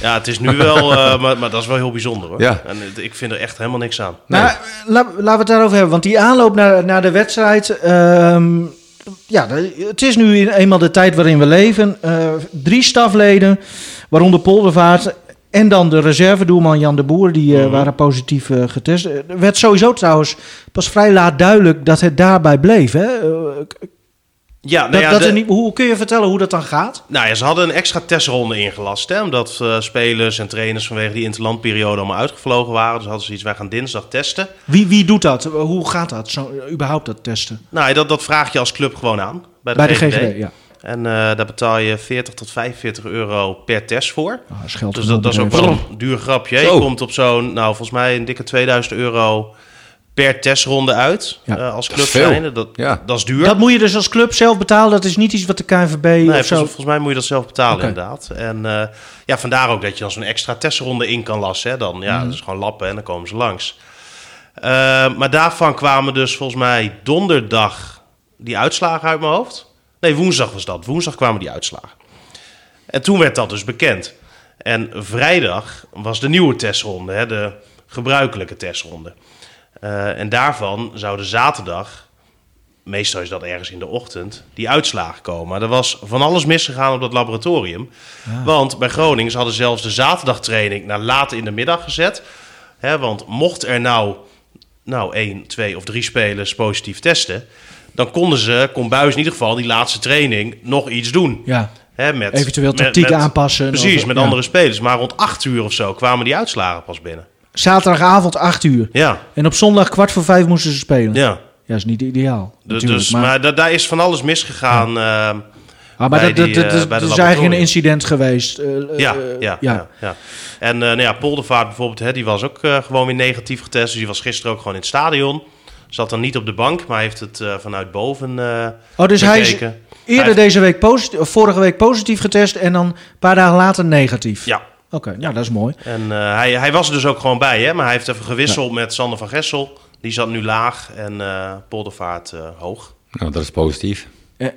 Ja, het is nu wel, eh, maar, maar dat is wel heel bijzonder hoor. Ja. En ik vind er echt helemaal niks aan. Nee. Nou, la- laten we het daarover hebben. Want die aanloop naar, naar de wedstrijd... ehm, ja, het is nu eenmaal de tijd waarin we leven. Eh, drie stafleden, waaronder Poldervaart... En dan de reservedoelman Jan de Boer, die Mhm. eh, waren positief getest. Er werd sowieso trouwens pas vrij laat duidelijk dat het daarbij bleef. Hè? Eh, Ja, nou Dat, ja, dat de- niet, hoe kun je vertellen hoe dat dan gaat? Nou ja, ze hadden een extra testronde ingelast. Hè, omdat eh, spelers en trainers vanwege die interlandperiode allemaal uitgevlogen waren. Dus hadden ze iets, wij gaan dinsdag testen. Wie, wie doet dat? Hoe gaat dat? Zo, überhaupt dat testen? Nou, dat, dat vraag je als club gewoon aan. Bij de, Bij de GGD. GGD, ja. En eh, daar betaal je 40 tot 45 euro per test voor. Ah, dat scheelt Dus dat, dat is ook bedrijf. wel een duur grapje. Je komt op zo'n, nou volgens mij een dikke 2000 euro per testronde uit. Ja. eh, als Dat club zijnde. Dat, Ja. dat is duur. Dat moet je dus als club zelf betalen. Dat is niet iets wat de KNVB Nee, of volgens, zo... volgens mij moet je dat zelf betalen inderdaad. En eh, ja, vandaar ook dat je dan zo'n extra testronde in kan lassen. Hè. Dan, ja, Mhm. dat is gewoon lappen en dan komen ze langs. Eh, maar daarvan kwamen dus volgens mij donderdag die uitslagen uit mijn hoofd. Nee, woensdag was dat. Woensdag kwamen die uitslagen. En toen werd dat dus bekend. En vrijdag was de nieuwe testronde, hè, de gebruikelijke testronde. Eh, en daarvan zouden zaterdag, meestal is dat ergens in de ochtend, die uitslagen komen. Maar er was van alles misgegaan op dat laboratorium. Want bij Groningen ze hadden zelfs de zaterdagtraining naar laat in de middag gezet. Hè, want mocht er nou, nou één, twee of drie spelers positief testen... dan konden ze, kon Buis in ieder geval die laatste training nog iets doen. Ja. Hè, met, Eventueel met- tactiek met- aanpassen. Precies, Of- met ja. andere spelers. Maar rond acht uur of zo kwamen die uitslagen pas binnen. Zaterdagavond 8 uur. Ja, En op zondag kwart voor vijf moesten ze spelen. Ja, ja. is niet ideaal. Dus, dus, maar, da- daar is van alles misgegaan. ehm, Ah, maar bij dat, dat, die, dat, eh, dat- is eigenlijk een incident geweest. eh, eh, ja, eh, ja, ja, ja. En eh nou ja, Poldervaart bijvoorbeeld, hè, die was ook eh, gewoon weer negatief getest. Dus die was gisteren ook gewoon in het stadion. Zat dan niet op de bank, maar heeft het eh, vanuit boven eh Oh, dus hij is eerder Hij- deze week positief, vorige week positief getest en dan een paar dagen later negatief. Ja, Oké, nou dat is mooi. en eh, hij, hij was er dus ook gewoon bij, hè, maar hij heeft even gewisseld met Sander van Gessel. Die zat nu laag en eh Poldervaart eh, hoog. Nou, dat is positief.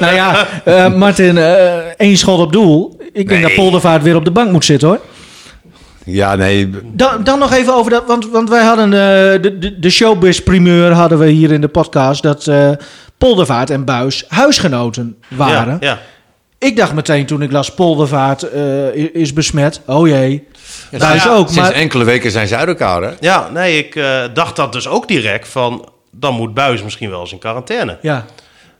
nou ja, eh, Martin, eh, één schot op doel. Ik denk Nee. dat Poldervaart weer op de bank moet zitten hoor. Ja, nee. Dan, dan nog even over dat, want, want wij hadden eh, de, de, de showbiz primeur hadden we hier in de podcast dat eh, Poldervaart en Buis huisgenoten waren. Ja, ja. Ik dacht meteen toen ik las Poldervaart eh, is besmet. Oh jee. Ja, ook. Sinds Maar, enkele weken zijn ze uit elkaar, hè? ja nee, ik eh, dacht dat dus ook direct van... dan moet Buis misschien wel eens in quarantaine. ja.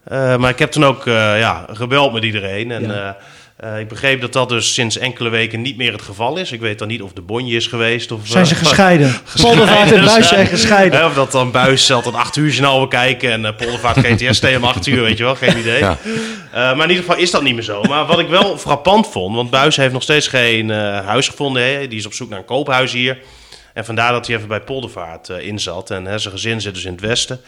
Eh, maar ik heb toen ook eh, ja, gebeld met iedereen. En Ja. Eh, ik begreep dat dat dus sinds enkele weken niet meer het geval is. Ik weet dan niet of de bonje is geweest. Of, Zijn ze eh, gescheiden? Poldervaart en Buis zijn gescheiden. Of dat dan Buis zat een acht uur journaal bekijken en uh, Poldervaart GTS om acht uur, weet je wel, geen idee. Ja. Maar in ieder geval is dat niet meer zo. Maar wat ik wel frappant vond, want Buis heeft nog steeds geen huis gevonden. Hè. Die is op zoek naar een koophuis hier. En vandaar dat hij even bij Poldervaart in zat. En hè, zijn gezin zit dus in het westen.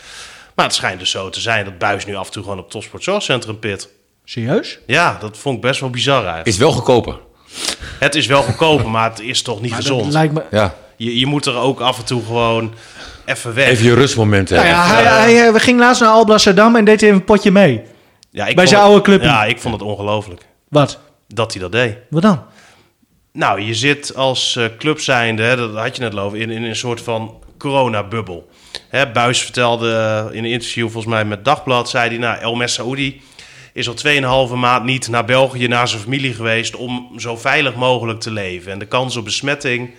Maar het schijnt dus zo te zijn dat Buis nu af en toe gewoon op Topsport Zorgcentrum pit. Serieus? Ja, dat vond ik best wel bizar eigenlijk. Is wel goedkoper. Het is wel goedkoper, maar het is toch niet Maar dat gezond. lijkt me... Ja. Je, je moet er ook af en toe gewoon even weg. Even je rustmomenten. Nou ja, hebben. hij, hij, hij ging laatst naar Alblasserdam en deed even een potje mee. Ja, ik Bij vond zijn het- oude clubje. Ja, ik vond het ongelooflijk Wat? dat hij dat deed. Wat dan? Nou, je zit als eh, club zijnde, hè, dat had je net over, in, in een soort van coronabubbel. Hè, Buis vertelde eh, in een interview volgens mij met Dagblad, zei hij, nou, El Messaoudi is al 2,5 maand niet naar België, naar zijn familie geweest om zo veilig mogelijk te leven. En de kans op besmetting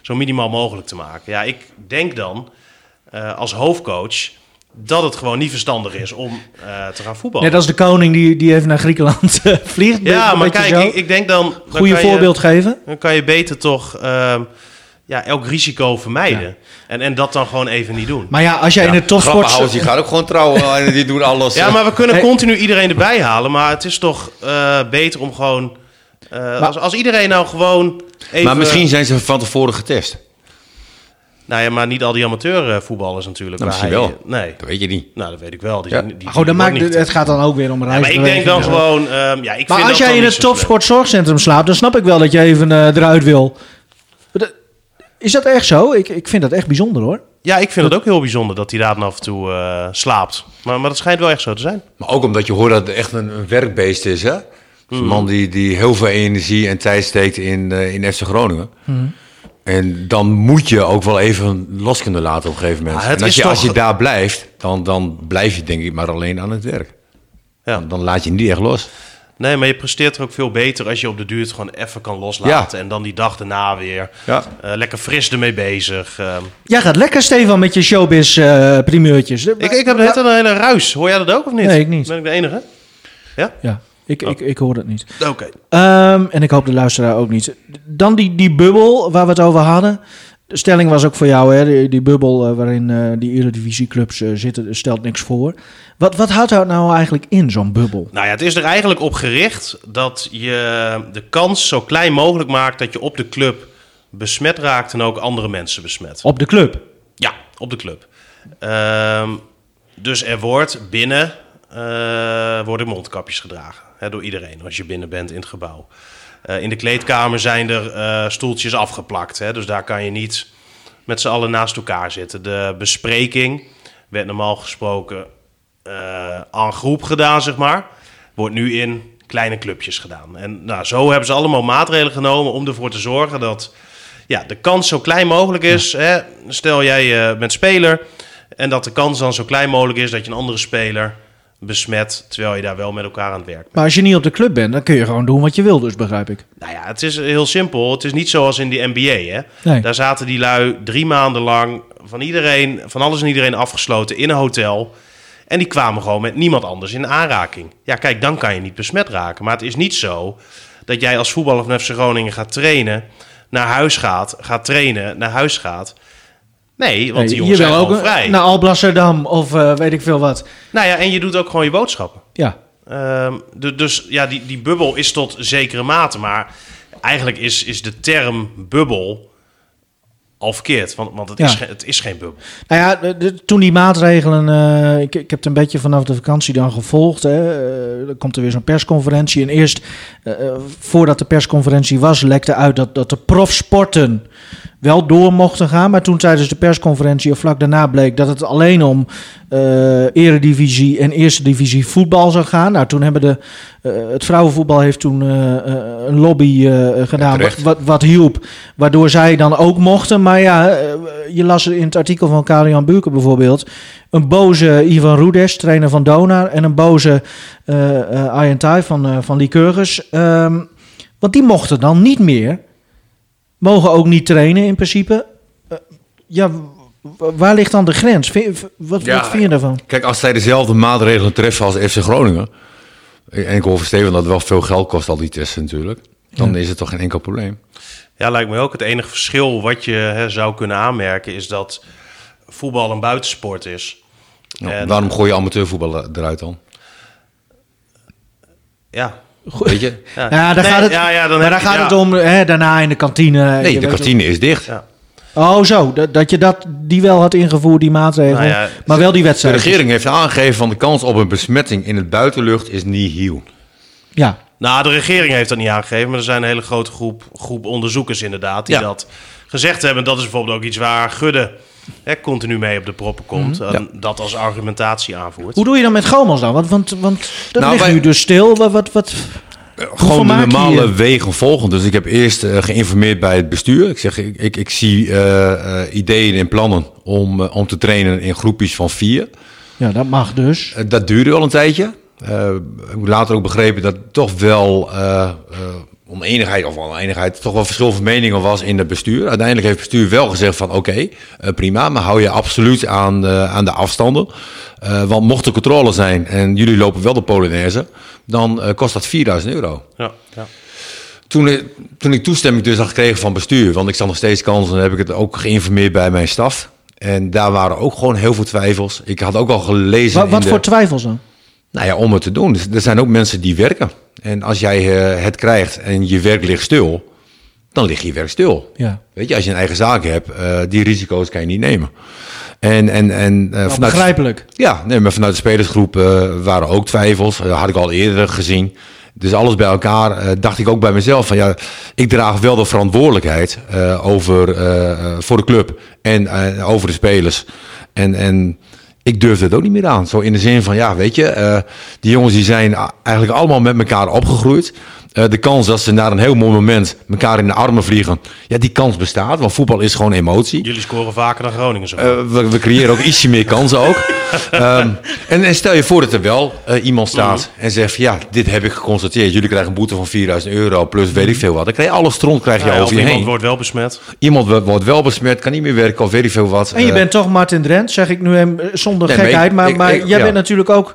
zo minimaal mogelijk te maken. Ja, ik denk dan eh, als hoofdcoach dat het gewoon niet verstandig is om eh, te gaan voetballen. Net als de koning die, die even naar Griekenland eh, vliegt. ja, maar kijk, ik, ik denk dan... je- voorbeeld geven. dan kan je beter toch ehm, ja, elk risico vermijden. En, en dat dan gewoon even niet doen. Maar ja, als jij in het topsport... Die gaan ook gewoon trouwen en die doen alles. Ja, maar we kunnen Hey. continu iedereen erbij halen. Maar het is toch eh, beter om gewoon... eh, als, als iedereen nou gewoon even... Maar misschien zijn ze van tevoren getest. Nou ja, maar niet al die amateurvoetballers natuurlijk. Nou, waar misschien hij- wel. Nee. Dat weet je niet. Nou, dat weet ik wel. Die, Ja. die, Goed, dan die maakt het, niet het gaat dan ook weer om Ja, maar ik denk dan gewoon... ehm, ja, ik Maar vind als dat jij in het zo slim. topsport zorgcentrum slaapt, dan snap ik wel dat je even eh, eruit wil. Is dat echt zo? Ik, ik vind dat echt bijzonder hoor. Ja, ik vind het ook heel bijzonder dat hij daar dan af en toe eh, slaapt. Maar, maar dat schijnt wel echt zo te zijn. Maar ook omdat je hoort dat het echt een, een werkbeest is, hè? Dus Een man die, die heel veel energie en tijd steekt in, eh, in FC Groningen. En dan moet je ook wel even los kunnen laten op een gegeven moment. Ja, en als je, als je daar blijft, dan, dan blijf je denk ik maar alleen aan het werk. Ja. Dan, dan laat je niet echt los. Nee, maar je presteert er ook veel beter als je op de duur het gewoon even kan loslaten. En dan die dag daarna weer Ja. eh, lekker fris ermee bezig. Ehm, Jij gaat lekker, Stefan, met je showbiz eh primeurtjes. ik, ik heb net een hele ruis. Hoor jij dat ook of niet? Nee, ik niet. Ben ik de enige? Ja, ik, ik, ik hoor het niet. Oké. Ehm, en ik hoop de luisteraar ook niet. Dan die, die bubbel waar we het over hadden. De stelling was ook voor jou, hè? Die, die bubbel eh, waarin eh, die Eredivisieclubs eh zitten, stelt niks voor. Wat, wat houdt dat nou eigenlijk in, zo'n bubbel? Nou ja, het is er eigenlijk op gericht dat je de kans zo klein mogelijk maakt dat je op de club besmet raakt en ook andere mensen besmet. Op de club. Ja, op de club. Ehm, dus er wordt binnen worden mondkapjes gedragen hè, door iedereen als je binnen bent in het gebouw. Eh, in de kleedkamer zijn er eh, stoeltjes afgeplakt, hè, dus daar kan je niet met z'n allen naast elkaar zitten. De bespreking werd normaal gesproken eh aan groep gedaan, zeg maar. Wordt nu in kleine clubjes gedaan. En nou, zo hebben ze allemaal maatregelen genomen om ervoor te zorgen dat ja, de kans zo klein mogelijk is. Hè? Stel jij eh, bent speler en dat de kans dan zo klein mogelijk is dat je een andere speler besmet, terwijl je daar wel met elkaar aan het werk bent. Maar als je niet op de club bent, dan kun je gewoon doen wat je wil, dus begrijp ik. Nou ja, het is heel simpel. Het is niet zoals in de NBA. Hè? Nee. Daar zaten die lui drie maanden lang van iedereen, van alles en iedereen afgesloten in een hotel. En die kwamen gewoon met niemand anders in aanraking. Ja, kijk, dan kan je niet besmet raken. Maar het is niet zo dat jij als voetballer van FC Groningen gaat trainen, naar huis gaat, gaat trainen, naar huis gaat. Nee, want die jongens je zijn gewoon ook vrij. naar Alblasserdam of eh, weet ik veel wat. Nou ja, en je doet ook gewoon je boodschappen. Ja, Ehm, du- dus ja, die, die bubbel is tot zekere mate. Maar eigenlijk is, is de term bubbel al verkeerd. Want, want het, Ja. is, het is geen bubbel. Nou ja, de- de- toen die maatregelen, eh, ik, ik heb het een beetje vanaf de vakantie dan gevolgd. Hè. Eh, dan komt er weer zo'n persconferentie. En eerst, voordat de persconferentie was, lekte uit dat, dat de profsporten wel door mochten gaan. Maar toen tijdens de persconferentie of vlak daarna bleek dat het alleen om eh, eredivisie en eerste divisie voetbal zou gaan. Nou, toen hebben de, eh, het vrouwenvoetbal heeft toen eh, een lobby gedaan wat, wat hielp. Waardoor zij dan ook mochten. Maar ja, je las in het artikel van Karian Buurken bijvoorbeeld. Een boze Ivan Rudes, trainer van Donar. En een boze Arjen Thai van, van Lycurgus. Ehm, want die mochten dan niet meer. Mogen ook niet trainen in principe. Eh, ja, waar ligt dan de grens? Vind- wat, Ja, wat vind je daarvan? Kijk, als zij dezelfde maatregelen treffen als FC Groningen. En ik hoor van Steven dat het wel veel geld kost, al die testen natuurlijk. Dan is het toch geen enkel probleem. Ja, lijkt me ook. Het enige verschil wat je hè, zou kunnen aanmerken is dat voetbal een buitensport is. Nou, En- waarom gooi je amateurvoetbal eruit dan? Ja. Weet je? Ja, Ja, daar Nee, gaat het, ja, ja, dan maar daar gaat ja. het om hè, daarna in de kantine. Nee, de kantine is dicht. Ja. Oh, zo. Dat, dat je dat, die wel had ingevoerd, die maatregel. Nou ja, maar wel die De wedstrijd. regering heeft aangegeven van de kans op een besmetting in het buitenlucht is nihil. Ja. Nou, de regering heeft dat niet aangegeven, maar er zijn een hele grote groep, groep onderzoekers inderdaad die Ja. dat gezegd hebben. Dat is bijvoorbeeld ook iets waar Gudde hè, continu mee op de proppen komt. en Dat als argumentatie aanvoert. Hoe doe je dan met Gomels dan? Want, want, want dat Nou, ligt wij- nu dus stil. Wat, wat, wat, Gewoon de normale wegen volgen. Dus ik heb eerst eh, geïnformeerd bij het bestuur. Ik zeg, ik, ik, ik zie eh, eh, ideeën en plannen om, eh, om te trainen in groepjes van vier. Ja, dat mag dus. Eh, dat duurde wel een tijdje. Eh, ik heb later ook begrepen dat toch wel oneenigheid, of oneenigheid, toch wel verschil van meningen was in het bestuur. Uiteindelijk heeft het bestuur wel gezegd van oké, eh, prima, maar hou je absoluut aan, eh, aan de afstanden. Eh, want mocht er controle zijn en jullie lopen wel de Polonaise, dan eh, kost dat 4000 euro. Ja, ja. Toen, ik- toen ik toestemming dus had gekregen van bestuur, want ik zag nog steeds kansen, dan heb ik het ook geïnformeerd bij mijn staf. En daar waren ook gewoon heel veel twijfels. Ik had ook al gelezen. Wat, in wat de- voor twijfels dan? Nou ja, om het te doen. Dus er zijn ook mensen die werken. En als jij eh, het krijgt en je werk ligt stil, dan ligt je werk stil. Ja. Weet je, als je een eigen zaak hebt, eh, die risico's kan je niet nemen. En, en, en eh, Nou, vanuit, begrijpelijk. ja, nee, maar vanuit de spelersgroep waren ook twijfels. Dat had ik al eerder gezien. Dus alles bij elkaar dacht ik ook bij mezelf van ja, ik draag wel de verantwoordelijkheid over, voor de club en over de spelers. En, en ik durfde het ook niet meer aan. Zo in de zin van ja, weet je, eh, die jongens die zijn eigenlijk allemaal met elkaar opgegroeid. Eh, de kans dat ze naar een heel mooi moment elkaar in de armen vliegen. Ja, die kans bestaat, want voetbal is gewoon emotie. Jullie scoren vaker dan Groningen zo. Eh, we, we creëren ook ietsje meer kansen ook. Ehm, en, en stel je voor dat er wel eh, iemand staat en zegt ja, dit heb ik geconstateerd. Jullie krijgen een boete van 4000 euro plus weet ik veel wat. Dan krijg je alle stront krijg je ja, over je iemand heen. wordt wel besmet. Iemand wo- wordt wel besmet, kan niet meer werken of weet ik veel wat. En je bent toch Martin Drent, zeg ik nu hem zonder Nee, maar ik- gekheid. Maar, ik- maar ik- jij ja. bent natuurlijk ook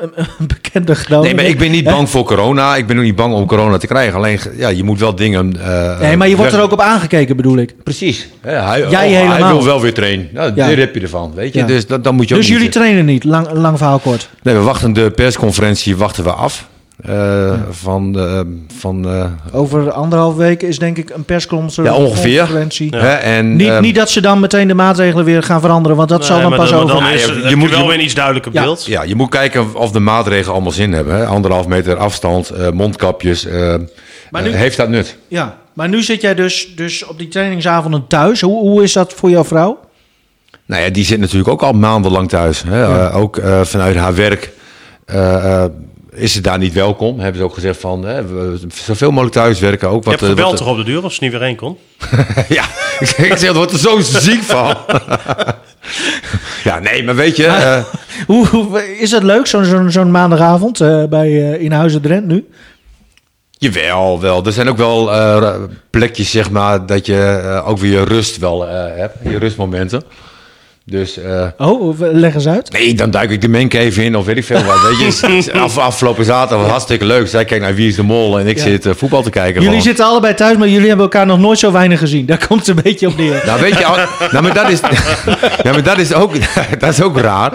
een, bekende Groninger. Nee, maar ik ben niet bang voor corona. Ik ben ook niet bang om corona te krijgen. Alleen, ja, je moet wel dingen... eh, Nee, maar je wordt er ook op aangekeken, bedoel ik. Precies. Hè, hij, Jij oh, hij helemaal. wil wel weer trainen. Nou, Ja. Daar heb je ervan, weet je. Ja. Dus dat, dan moet je Dus jullie trainen niet, lang, lang verhaal kort. Nee, we wachten de persconferentie wachten we af. Eh, Van, eh, van eh, Over anderhalf week is denk ik een persconferentie. ja, ongeveer. Hè, en, Niet, ehm, niet dat ze dan meteen de maatregelen weer gaan veranderen, want dat zal dan maar pas dan, over. dan is, je, je moet wel weer iets duidelijker Ja. beeld. Ja, je moet kijken of de maatregelen allemaal zin hebben. Hè? Anderhalf meter afstand, eh, mondkapjes. Maar nu- heeft dat nut? Ja, maar nu zit jij dus, dus op die trainingsavonden thuis. Hoe, hoe is dat voor jouw vrouw? Nou ja, die zit natuurlijk ook al maandenlang thuis. Hè? Ook eh, vanuit haar werk eh, eh, is ze daar niet welkom. Hebben ze ook gezegd van hè, we, zoveel mogelijk thuiswerken. Ook Je wat, hebt eh, gebeld wat- toch op de deur als ze niet weer heen kon? ja, ik zeg, ik zeg, er wordt er zo ziek van. ja, nee, maar weet je... eh, Hoe, hoe- is dat leuk, zo'n zo'n zo'n maandagavond eh, bij, eh, in Huizen Drent nu? Jawel, wel. Er zijn ook wel eh, plekjes, zeg maar, dat je eh, ook weer je rust wel eh, hebt. Je rustmomenten. Dus eh, Oh, leg eens uit. nee, dan duik ik de menk even in of weet ik veel wat. Weet je, Af, afgelopen zaterdag was hartstikke leuk. Zij kijkt naar Wie is de Mol en ik Ja. zit eh, voetbal te kijken. Jullie gewoon. zitten allebei thuis, maar jullie hebben elkaar nog nooit zo weinig gezien. Daar komt het een beetje op neer. Nou, weet je, al- nou, maar dat is, ja, maar dat is, ook, dat is ook raar.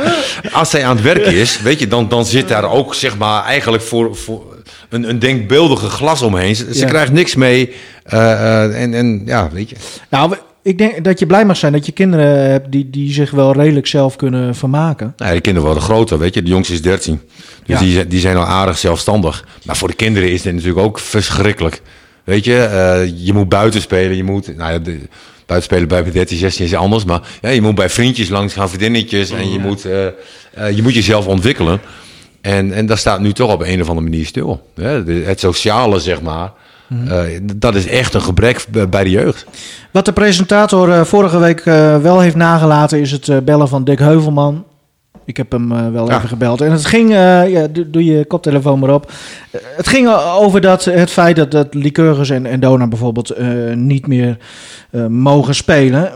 Als zij aan het werk is, weet je, dan, dan zit daar ook, zeg maar, eigenlijk voor, voor een, een denkbeeldige glas omheen. Ze, Ja. krijgt niks mee. eh, en, en ja, weet je. Nou, ik denk dat je blij mag zijn dat je kinderen hebt die, die zich wel redelijk zelf kunnen vermaken. Nou, ja, de kinderen worden groter, weet je. De jongste is 13. Dus Ja. die, die zijn al aardig zelfstandig. Maar voor de kinderen is dit natuurlijk ook verschrikkelijk. Weet je, eh, je moet buiten spelen. Je moet, nou ja, de, buiten spelen bij 13, 16 is anders. Maar ja, je moet bij vriendjes langs gaan, vriendinnetjes. En je, moet, eh, eh, je moet jezelf ontwikkelen. En, en dat staat nu toch op een of andere manier stil. Hè? De- het sociale, zeg maar. Eh, dat is echt een gebrek bij de jeugd. Wat de presentator eh, vorige week eh, wel heeft nagelaten is het eh, bellen van Dick Heuvelman. Ik heb hem eh, wel Ja. even gebeld. En het ging, eh, ja, doe, doe je koptelefoon maar op. Het ging over dat, het feit dat, dat Lycurgus en, en Dona bijvoorbeeld eh, niet meer eh, mogen spelen.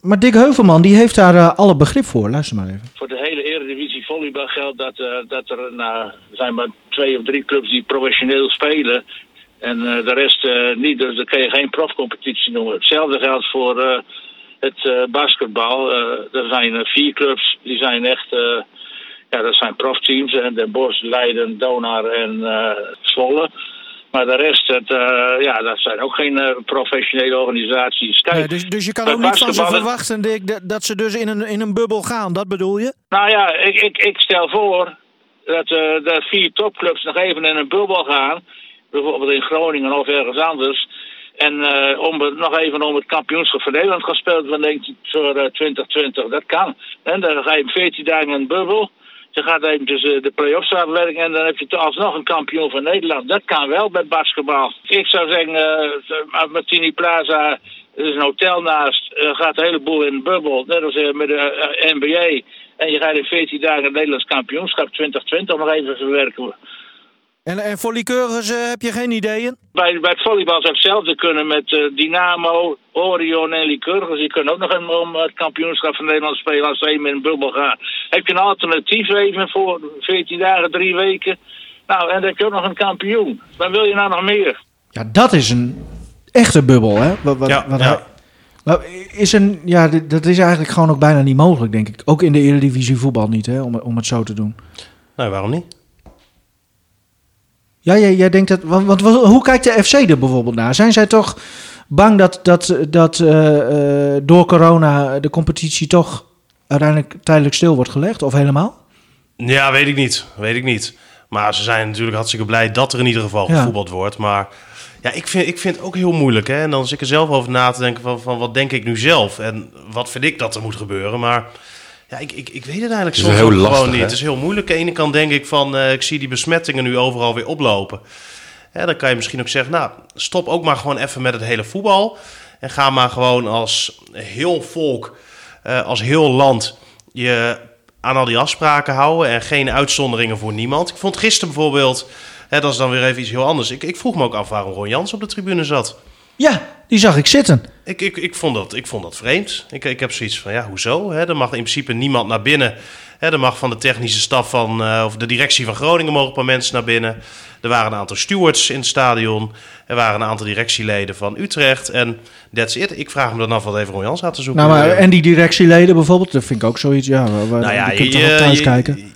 Maar Dick Heuvelman die heeft daar eh, alle begrip voor. Luister maar even. Voor de hele Eredivisie volleybal geldt dat, eh, dat er nou, zijn maar twee of drie clubs die professioneel spelen. En eh, de rest eh, niet, dus dan kun je geen profcompetitie noemen. Hetzelfde geldt voor eh, het basketbal. Er zijn vier clubs, die zijn echt, ja, dat zijn profteams. En Den Bosch, Leiden, Donar en Zwolle. Maar de rest, het, ja, dat zijn ook geen professionele organisaties. Kijk, dus, dus je kan ook niet van ze verwachten, Dick, dat, dat ze dus in een, in een bubbel gaan. Dat bedoel je? Nou ja, ik, ik, ik stel voor dat eh de vier topclubs nog even in een bubbel gaan. Bijvoorbeeld in Groningen of ergens anders. En eh, om nog even om het kampioenschap van Nederland gespeeld ik, voor eh, 2020. Dat kan. En dan ga je 14 dagen in een bubbel. Je gaat even tussen de play-offs uitwerken en dan heb je alsnog een kampioen van Nederland. Dat kan wel bij basketbal. Ik zou zeggen, eh Martini Plaza, er is een hotel naast, eh, gaat een heleboel in een bubbel. Net als eh, met de eh, NBA. En je gaat in 14 dagen het Nederlands kampioenschap 2020 nog even verwerken. En, en voor Lycurgus eh, heb je geen ideeën? Bij, bij het volleybal zou hetzelfde kunnen met eh, Dynamo, Orion en Lycurgus. Die kunnen ook nog een, om het kampioenschap van Nederland spelen als ze even in een bubbel gaan. Heb je een alternatief even voor 14 dagen, drie weken? Nou, en dan heb je ook nog een kampioen. Dan wil je nou nog meer. Ja, dat is een echte bubbel, hè? Wat, wat, Ja, wat ja. hij- maar is een, ja, dat is eigenlijk gewoon ook bijna niet mogelijk, denk ik. Ook in de Eredivisie voetbal niet, hè? Om, om het zo te doen. Nou, waarom niet? Ja, jij, jij denkt dat... Want, hoe kijkt de FC er bijvoorbeeld naar? Zijn zij toch bang dat, dat, dat eh, eh, door corona de competitie toch uiteindelijk tijdelijk stil wordt gelegd? Of helemaal? Ja, weet ik niet. Weet ik niet. Maar ze zijn natuurlijk hartstikke blij dat er in ieder geval Ja. gevoetbald wordt. Maar ja, ik vind, ik vind het ook heel moeilijk. Hè? En dan zit ik er zelf over na te denken van, van wat denk ik nu zelf? En wat vind ik dat er moet gebeuren? Maar ja, ik, ik, ik weet het eigenlijk soms lastig, gewoon niet. hè? Het is heel moeilijk. Aan de ene kant denk ik van, eh, ik zie die besmettingen nu overal weer oplopen. Hè, dan kan je misschien ook zeggen, nou, stop ook maar gewoon even met het hele voetbal. En ga maar gewoon als heel volk, eh, als heel land, je aan al die afspraken houden. En geen uitzonderingen voor niemand. Ik vond gisteren bijvoorbeeld, hè, dat is dan weer even iets heel anders. Ik, ik vroeg me ook af waarom Ron Jans op de tribune zat. Ja, die zag ik zitten. Ik, ik, ik, vond, dat, ik vond dat vreemd. Ik, ik heb zoiets van, ja, hoezo? Hè? Er mag in principe niemand naar binnen. Hè? Er mag van de technische staf van, eh, of de directie van Groningen mogen een paar mensen naar binnen. Er waren een aantal stewards in het stadion. Er waren een aantal directieleden van Utrecht. En that's it. Ik vraag me dan af wat even Ron Jans had te zoeken. Nou, maar, en die directieleden bijvoorbeeld, dat vind ik ook zoiets. Ja, waar, Nou ja, je kunt je- toch thuis je- kijken.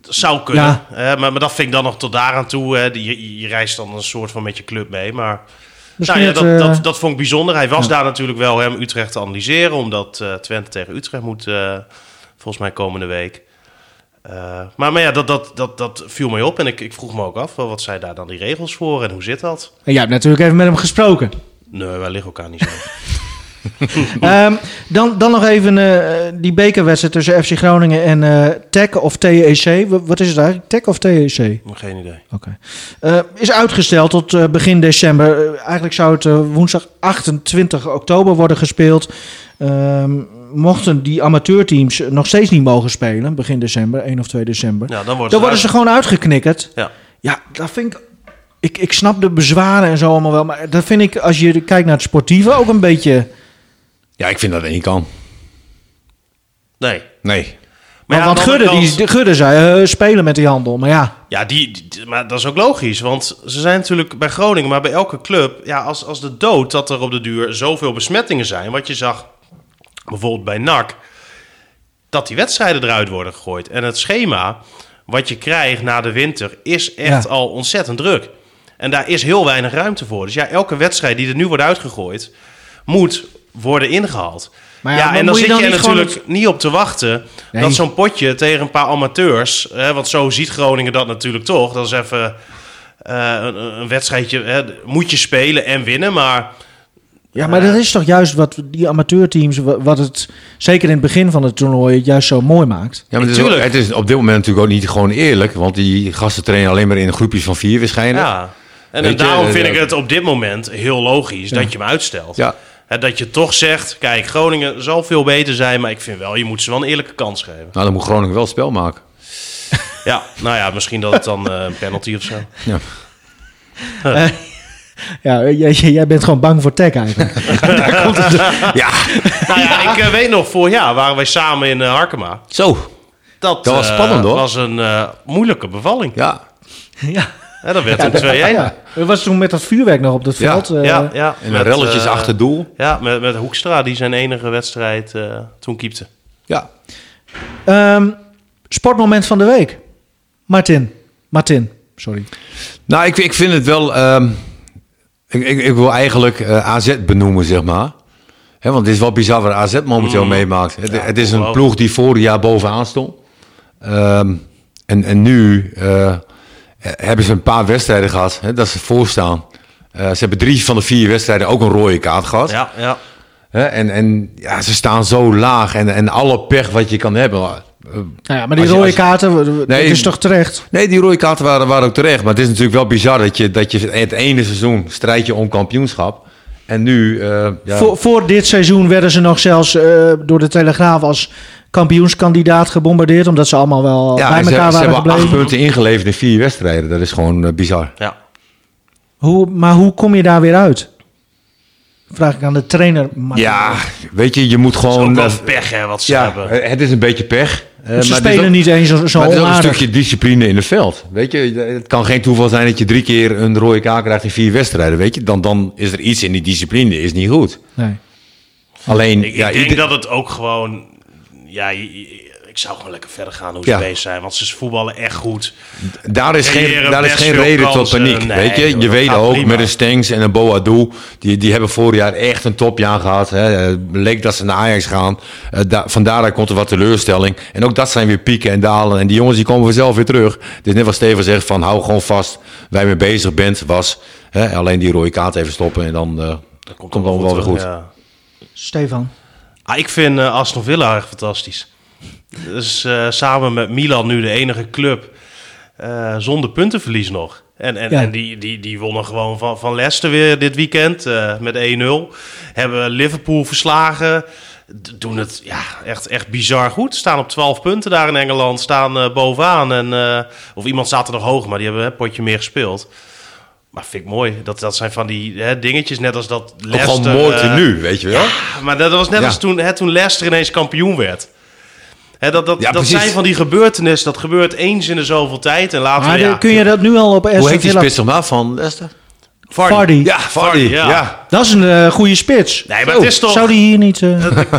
Dat zou kunnen. Ja. hè, maar, maar dat vind ik dan nog tot daaraan toe. Hè. Je, je reist dan een soort van met je club mee. Maar nou ja, het, dat, eh, dat, dat vond ik bijzonder. Hij was ja. daar natuurlijk wel hem Utrecht te analyseren. Omdat eh, Twente tegen Utrecht moet, eh, volgens mij komende week. Maar, maar ja, dat, dat, dat, dat viel mij op. En ik, ik vroeg me ook af, wat zijn daar dan die regels voor? En hoe zit dat? En jij hebt natuurlijk even met hem gesproken. Nee, wij liggen elkaar niet zo. Ehm, dan, dan nog even eh, die bekerwedstrijd tussen FC Groningen en TEC of TEC. Wa- Wat is het eigenlijk? TEC of TEC? Geen idee. Oké. Eh, is uitgesteld tot begin december. Eigenlijk zou het woensdag 28 oktober worden gespeeld. Ehm, mochten die amateurteams nog steeds niet mogen spelen, begin december, 1 of 2 december, Ja, dan worden ze gewoon uitgeknikkerd. Ja. Ja, dat vind ik, ik. Ik snap de bezwaren en zo allemaal wel, maar dat vind ik, als je kijkt naar het sportieve, ook een beetje. Ja, ik vind dat één kan. Nee. Nee. Maar ja, want aan de Gudde, die, Gudde zei eh, spelen met die handel, maar ja. Ja, die, die- maar dat is ook logisch. Want ze zijn natuurlijk bij Groningen, maar bij elke club... Ja, als, als de dood dat er op de duur zoveel besmettingen zijn... wat je zag bijvoorbeeld bij NAC... dat die wedstrijden eruit worden gegooid. En het schema wat je krijgt na de winter... is echt Ja. al ontzettend druk. En daar is heel weinig ruimte voor. Dus ja, elke wedstrijd die er nu wordt uitgegooid... moet worden ingehaald. Maar ja, ja, maar en dan je zit dan je er natuurlijk niet op te wachten... Nee. dat zo'n potje tegen een paar amateurs... Hè, want zo ziet Groningen dat natuurlijk toch. Dat is even eh, een, een wedstrijdje... Hè, moet je spelen en winnen, maar... Ja, maar dat is toch juist wat die amateurteams, wa- wat het zeker in het begin van het toernooi het juist zo mooi maakt. Ja, maar het is, ook- Tuurlijk. het is op dit moment natuurlijk ook niet gewoon eerlijk. Want die gasten trainen alleen maar in groepjes van vier waarschijnlijk. Ja. En, daarom je, vind eh, ik het op dit moment heel logisch dat je hem uitstelt. Ja. Hè, dat je toch zegt, kijk, Groningen zal veel beter zijn... maar ik vind wel, je moet ze wel een eerlijke kans geven. Nou, dan moet Groningen wel het spel maken. Ja, nou ja, misschien dat het dan eh, een penalty of zo. Ja. Ja, jij, jij bent gewoon bang voor tech eigenlijk. ja, nou ja, ik eh, weet nog, vorig jaar waren wij samen in eh, Harkema. zo. Dat, Dat was eh, spannend, hoor. was een eh, moeilijke bevalling. Ja. ja. Hè, dat werd een 2-1. Ja. Ja, Er was toen met dat vuurwerk nog op het Ja. veld. eh, ja, ja. En Met, relletjes eh, achter doel. Ja, met, met Hoekstra, die zijn enige wedstrijd eh, toen keepte. Ja. ehm, sportmoment van de week. Martin. Martin, sorry. Nou, ik, ik vind het wel... ehm, ik, ik, ik wil eigenlijk AZ benoemen, zeg maar. Hè, want het is wel bizar wat AZ momenteel meemaakt. Het, Ja, het is een ploeg die vorig jaar bovenaan stond. Ehm, en, en nu eh, hebben ze een paar wedstrijden gehad hè, dat ze voorstaan. Eh, ze hebben drie van de vier wedstrijden ook een rode kaart gehad. Ja, ja. Hè, en en ja, ze staan zo laag. En, en alle pech wat je kan hebben. Eh, Nou ja, maar die Als rode je- kaarten, Nee, dat is toch terecht? Nee, die rode kaarten waren, waren ook terecht. Maar het is natuurlijk wel bizar dat je, dat je het ene seizoen strijd je om kampioenschap. En nu... eh, ja, Voor, voor dit seizoen werden ze nog zelfs eh, door de Telegraaf als kampioenskandidaat gebombardeerd. Omdat ze allemaal wel ja, bij ze, elkaar ze waren hebben acht punten ingeleverd in vier wedstrijden. Dat is gewoon eh, bizar. ja. Hoe, maar hoe kom je daar weer uit? Vraag ik aan de trainer. Ja, weet je, je moet Het is ook gewoon... wel eh, pech, hè, wat ze ja, hebben. eh, het is een beetje pech. maar ze het is spelen ook- niet eens zo, zo Maar het is ook een stukje discipline in het veld. Weet je, het kan geen toeval zijn dat je drie keer een rode kaart krijgt in vier wedstrijden. Weet je, dan, dan is er iets in die discipline, is niet goed. Nee. Alleen, Ik, ja, ik denk ieder- dat het ook gewoon... Ja, ik zou gewoon lekker verder gaan hoe ze Ja. bezig zijn. Want ze voetballen echt goed. Daar is geen, daar is geen reden tot paniek. Nee, weet je, joh, je weet ook prima. met een Stengs en een Boadu, die, die hebben vorig jaar echt een topjaar gehad. Hè. Eh, Leek dat ze naar Ajax gaan. Eh, da, vandaar komt er wat teleurstelling. En ook dat zijn weer pieken en dalen. En die jongens die komen vanzelf weer terug. Dus net wat Steven zegt van hou gewoon vast waar je mee bezig bent, was hè, alleen die rode kaart even stoppen en dan eh, komt het allemaal wel weer goed. Ja. Stefan. Ah, ik vind eh, Aston Villa erg fantastisch. Dus eh, samen met Milan nu de enige club eh, zonder puntenverlies nog. En, en, Ja. en die, die, die wonnen gewoon van, van Leicester weer dit weekend met 1-0. Hebben Liverpool verslagen. D- Doen het ja, echt, echt bizar goed. Staan op 12 punten daar in Engeland. Staan bovenaan. En, of iemand staat er nog hoog, maar die hebben een potje meer gespeeld. Maar vind ik mooi. Dat, dat zijn van die hè, dingetjes, net als dat Leicester... gewoon mooi eh, tenue, weet je wel? maar dat was net Ja. als toen, hè, toen Leicester ineens kampioen werd. Hè, dat dat, Ja, dat zijn van die gebeurtenissen. Dat gebeurt eens in de zoveel tijd. En later Maar ja, de- kun je dat nu al op Hoe Aston heet die spits nog maar van Leicester? Vardy. Vardy. Ja, Vardy. Vardy, ja. Ja. Dat is een eh, goede spits. Nee, maar Zo, het is toch- Zou die hier niet... eh,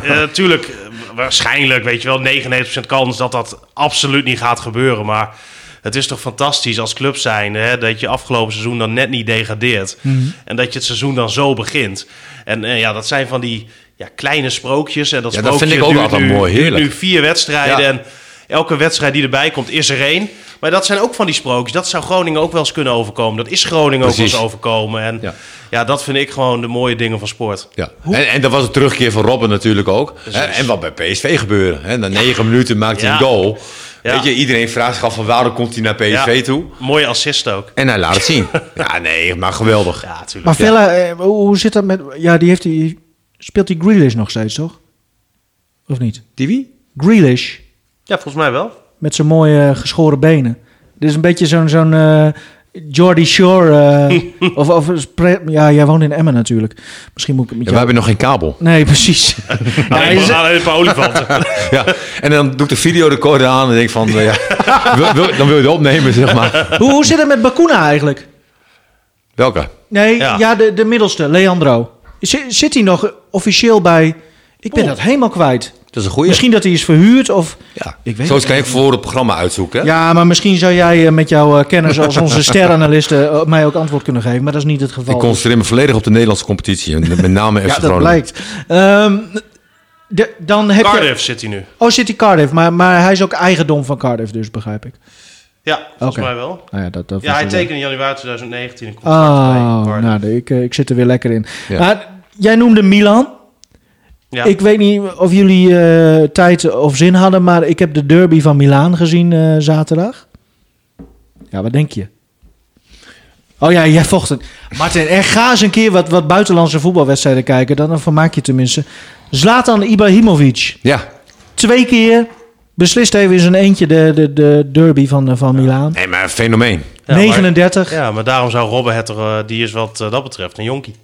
Natuurlijk, waarschijnlijk, weet je wel, 99% kans dat dat absoluut niet gaat gebeuren. Maar het is toch fantastisch als club zijn hè, dat je afgelopen seizoen dan net niet degradeert. Mhm. En dat je het seizoen dan zo begint. En eh, ja, dat zijn van die ja, kleine sprookjes. En dat Ja, dat vind ik ook altijd nu, mooi, heerlijk. nu vier wedstrijden Ja. en elke wedstrijd die erbij komt is er één. Maar dat zijn ook van die sprookjes. Dat zou Groningen ook wel eens kunnen overkomen. Dat is Groningen ook wel eens overkomen. En Ja. ja. dat vind ik gewoon de mooie dingen van sport. Ja. En, en dat was de terugkeer van Robben natuurlijk ook. En wat bij PSV gebeurde. Hè. Na negen minuten maakte hij Ja. een goal. Ja. Weet je, iedereen vraagt zich af van waarom komt hij naar PSV Ja. toe. Mooie assist ook. En hij laat het zien. ja, nee, maar geweldig. Ja, natuurlijk. maar Villa, eh, hoe zit dat met... Ja, die heeft die... Speelt die Grealish nog steeds, toch? Of niet? Die wie? Grealish. Ja, volgens mij wel. Met zijn mooie geschoren benen. Dit is een beetje zo'n zo'n eh Jordy Shore. eh, of, of ja, jij woont in Emmen natuurlijk. Misschien moet ik het met Ja, we jou... hebben nog geen kabel. Nee, precies. ja, Alleen is- maar- alleen een paar olifanten. ja. En dan doe ik de videorecorder aan en denk van, eh, ja, wil, wil- dan wil je het opnemen, zeg maar. hoe, hoe zit het met Bakuna eigenlijk? Welke? Nee, ja, Ja. de, de middelste, Leandro. Zit, zit hij nog officieel bij... Ik ben Oh. dat helemaal kwijt. Dat is een goeie. Misschien dat hij is verhuurd of... Ja. Ik weet Zo het kan ik voor het programma uitzoeken. Hè? Ja, maar misschien zou jij eh, met jouw eh, kennis als onze steranalisten eh, mij ook antwoord kunnen geven. Maar dat is niet het geval. Ik concentreer me volledig op de Nederlandse competitie. Met name FC ja, dat blijkt. Ehm, de, dan heb Cardiff zit hij nu. Oh, zit hij Cardiff. Maar, maar hij is ook eigendom van Cardiff, dus begrijp ik. Ja, volgens mij wel. Nou ja, dat, dat Ja, hij tekende in januari 2019 een contract bij Oh, Cardiff. nou, ik, ik zit er weer lekker in. Ja. Maar jij noemde Milan. Ja. Ik weet niet of jullie eh, tijd of zin hadden, maar ik heb de derby van Milaan gezien eh, zaterdag. Ja, wat denk je? Oh ja, jij vocht het. Martin, en ga eens een keer wat, wat buitenlandse voetbalwedstrijden kijken. Dan vermaak je tenminste. Zlatan Ibrahimovic. Ja. Twee keer. Beslist even in zijn eentje de, de, de derby van, eh, van Milaan. Nee, maar een fenomeen. Ja, 39. Maar, ja, maar daarom zou Robben het er, die is wat dat betreft een jonkie.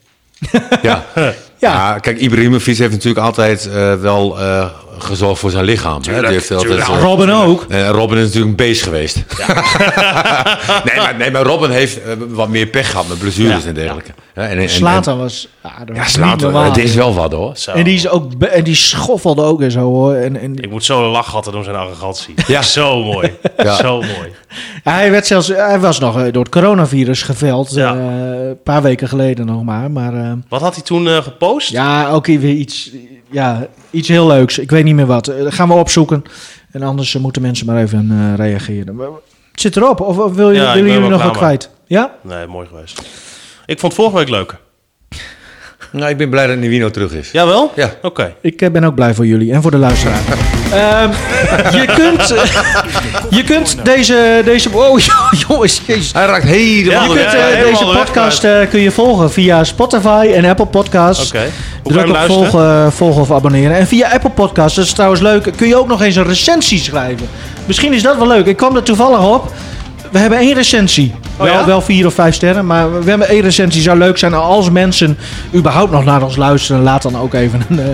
Ja. ja. kijk, Ibrahimovic heeft natuurlijk altijd eh, wel eh, gezorgd voor zijn lichaam. hè? Die heeft altijd, Ja, eh, Robin ook. eh, Robin is natuurlijk een beest geweest. nee, maar, nee, maar Robin heeft wat meer pech gehad met blessures Ja, en dergelijke. Hè, En, en, Slatan was... Ja, Ja, normaal. Het is wel wat hoor. Zo. En die, is ook, en die schoffelde ook en zo hoor. En, en, Ik moet zo lachen hadden om zijn arrogantie. Ja. Zo mooi. Ja. Zo mooi. hij, werd zelfs, hij was nog door het coronavirus geveld. Ja. eh, een paar weken geleden nog maar. Maar eh, Wat had hij toen eh, gepost? ja, ook weer iets, ja, iets heel leuks. Ik weet niet meer wat. Eh, Dat gaan we opzoeken. En anders eh, moeten mensen maar even eh, reageren. Het zit erop. Of, of wil je, Ja, willen jullie wel nog wat mee. kwijt? Ja? Nee, mooi geweest. Ik vond vorige week leuk. Nou, ik ben blij dat Nivino terug is. Jawel? Ja. Oké. Ik eh, ben ook blij voor jullie en voor de luisteraar. Ehm, je kunt, je kunt deze, deze... Oh, jongens, jezus. Hij raakt helemaal Je Ja, kunt ja, eh, helemaal deze podcast eh, kun je volgen via Spotify en Apple Podcasts. Oké. Hoe Druk op je luisteren? volgen, volgen of abonneren. En via Apple Podcasts, dat is trouwens leuk, kun je ook nog eens een recensie schrijven. Misschien is dat wel leuk. Ik kwam er toevallig op. We hebben één recensie. Oh wel, ja? wel vier of vijf sterren, maar we hebben één recensie. Zou leuk zijn als mensen überhaupt nog naar ons luisteren. Laat dan ook even een, eh,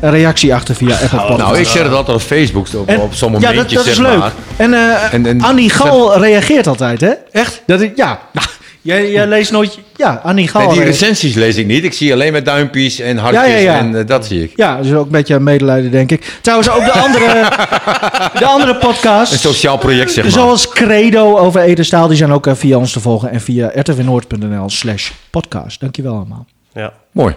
een reactie achter via Apple Podcasts. Nou, ik zeg het altijd op Facebook, op, En- op zo'n ja, momentje, dat, dat zeg is leuk. maar. En, eh En- en- Annie Gal reageert altijd, hè? Echt? Dat is, ja. Nou, jij, jij leest nooit... Ja, Annie Gal. Nee, die recensies lees ik niet. Ik zie alleen maar duimpjes en hartjes Ja, ja, ja. en eh, dat zie ik. Ja, dus ook een beetje medelijden, denk ik. Trouwens, ook de andere, de andere podcasts. Een sociaal project, zeg maar. Zoals Credo over Edenstaal, die zijn ook eh, via ons te volgen. En via rtvnoord.nl slash podcast. Dankjewel allemaal. Ja. Mooi.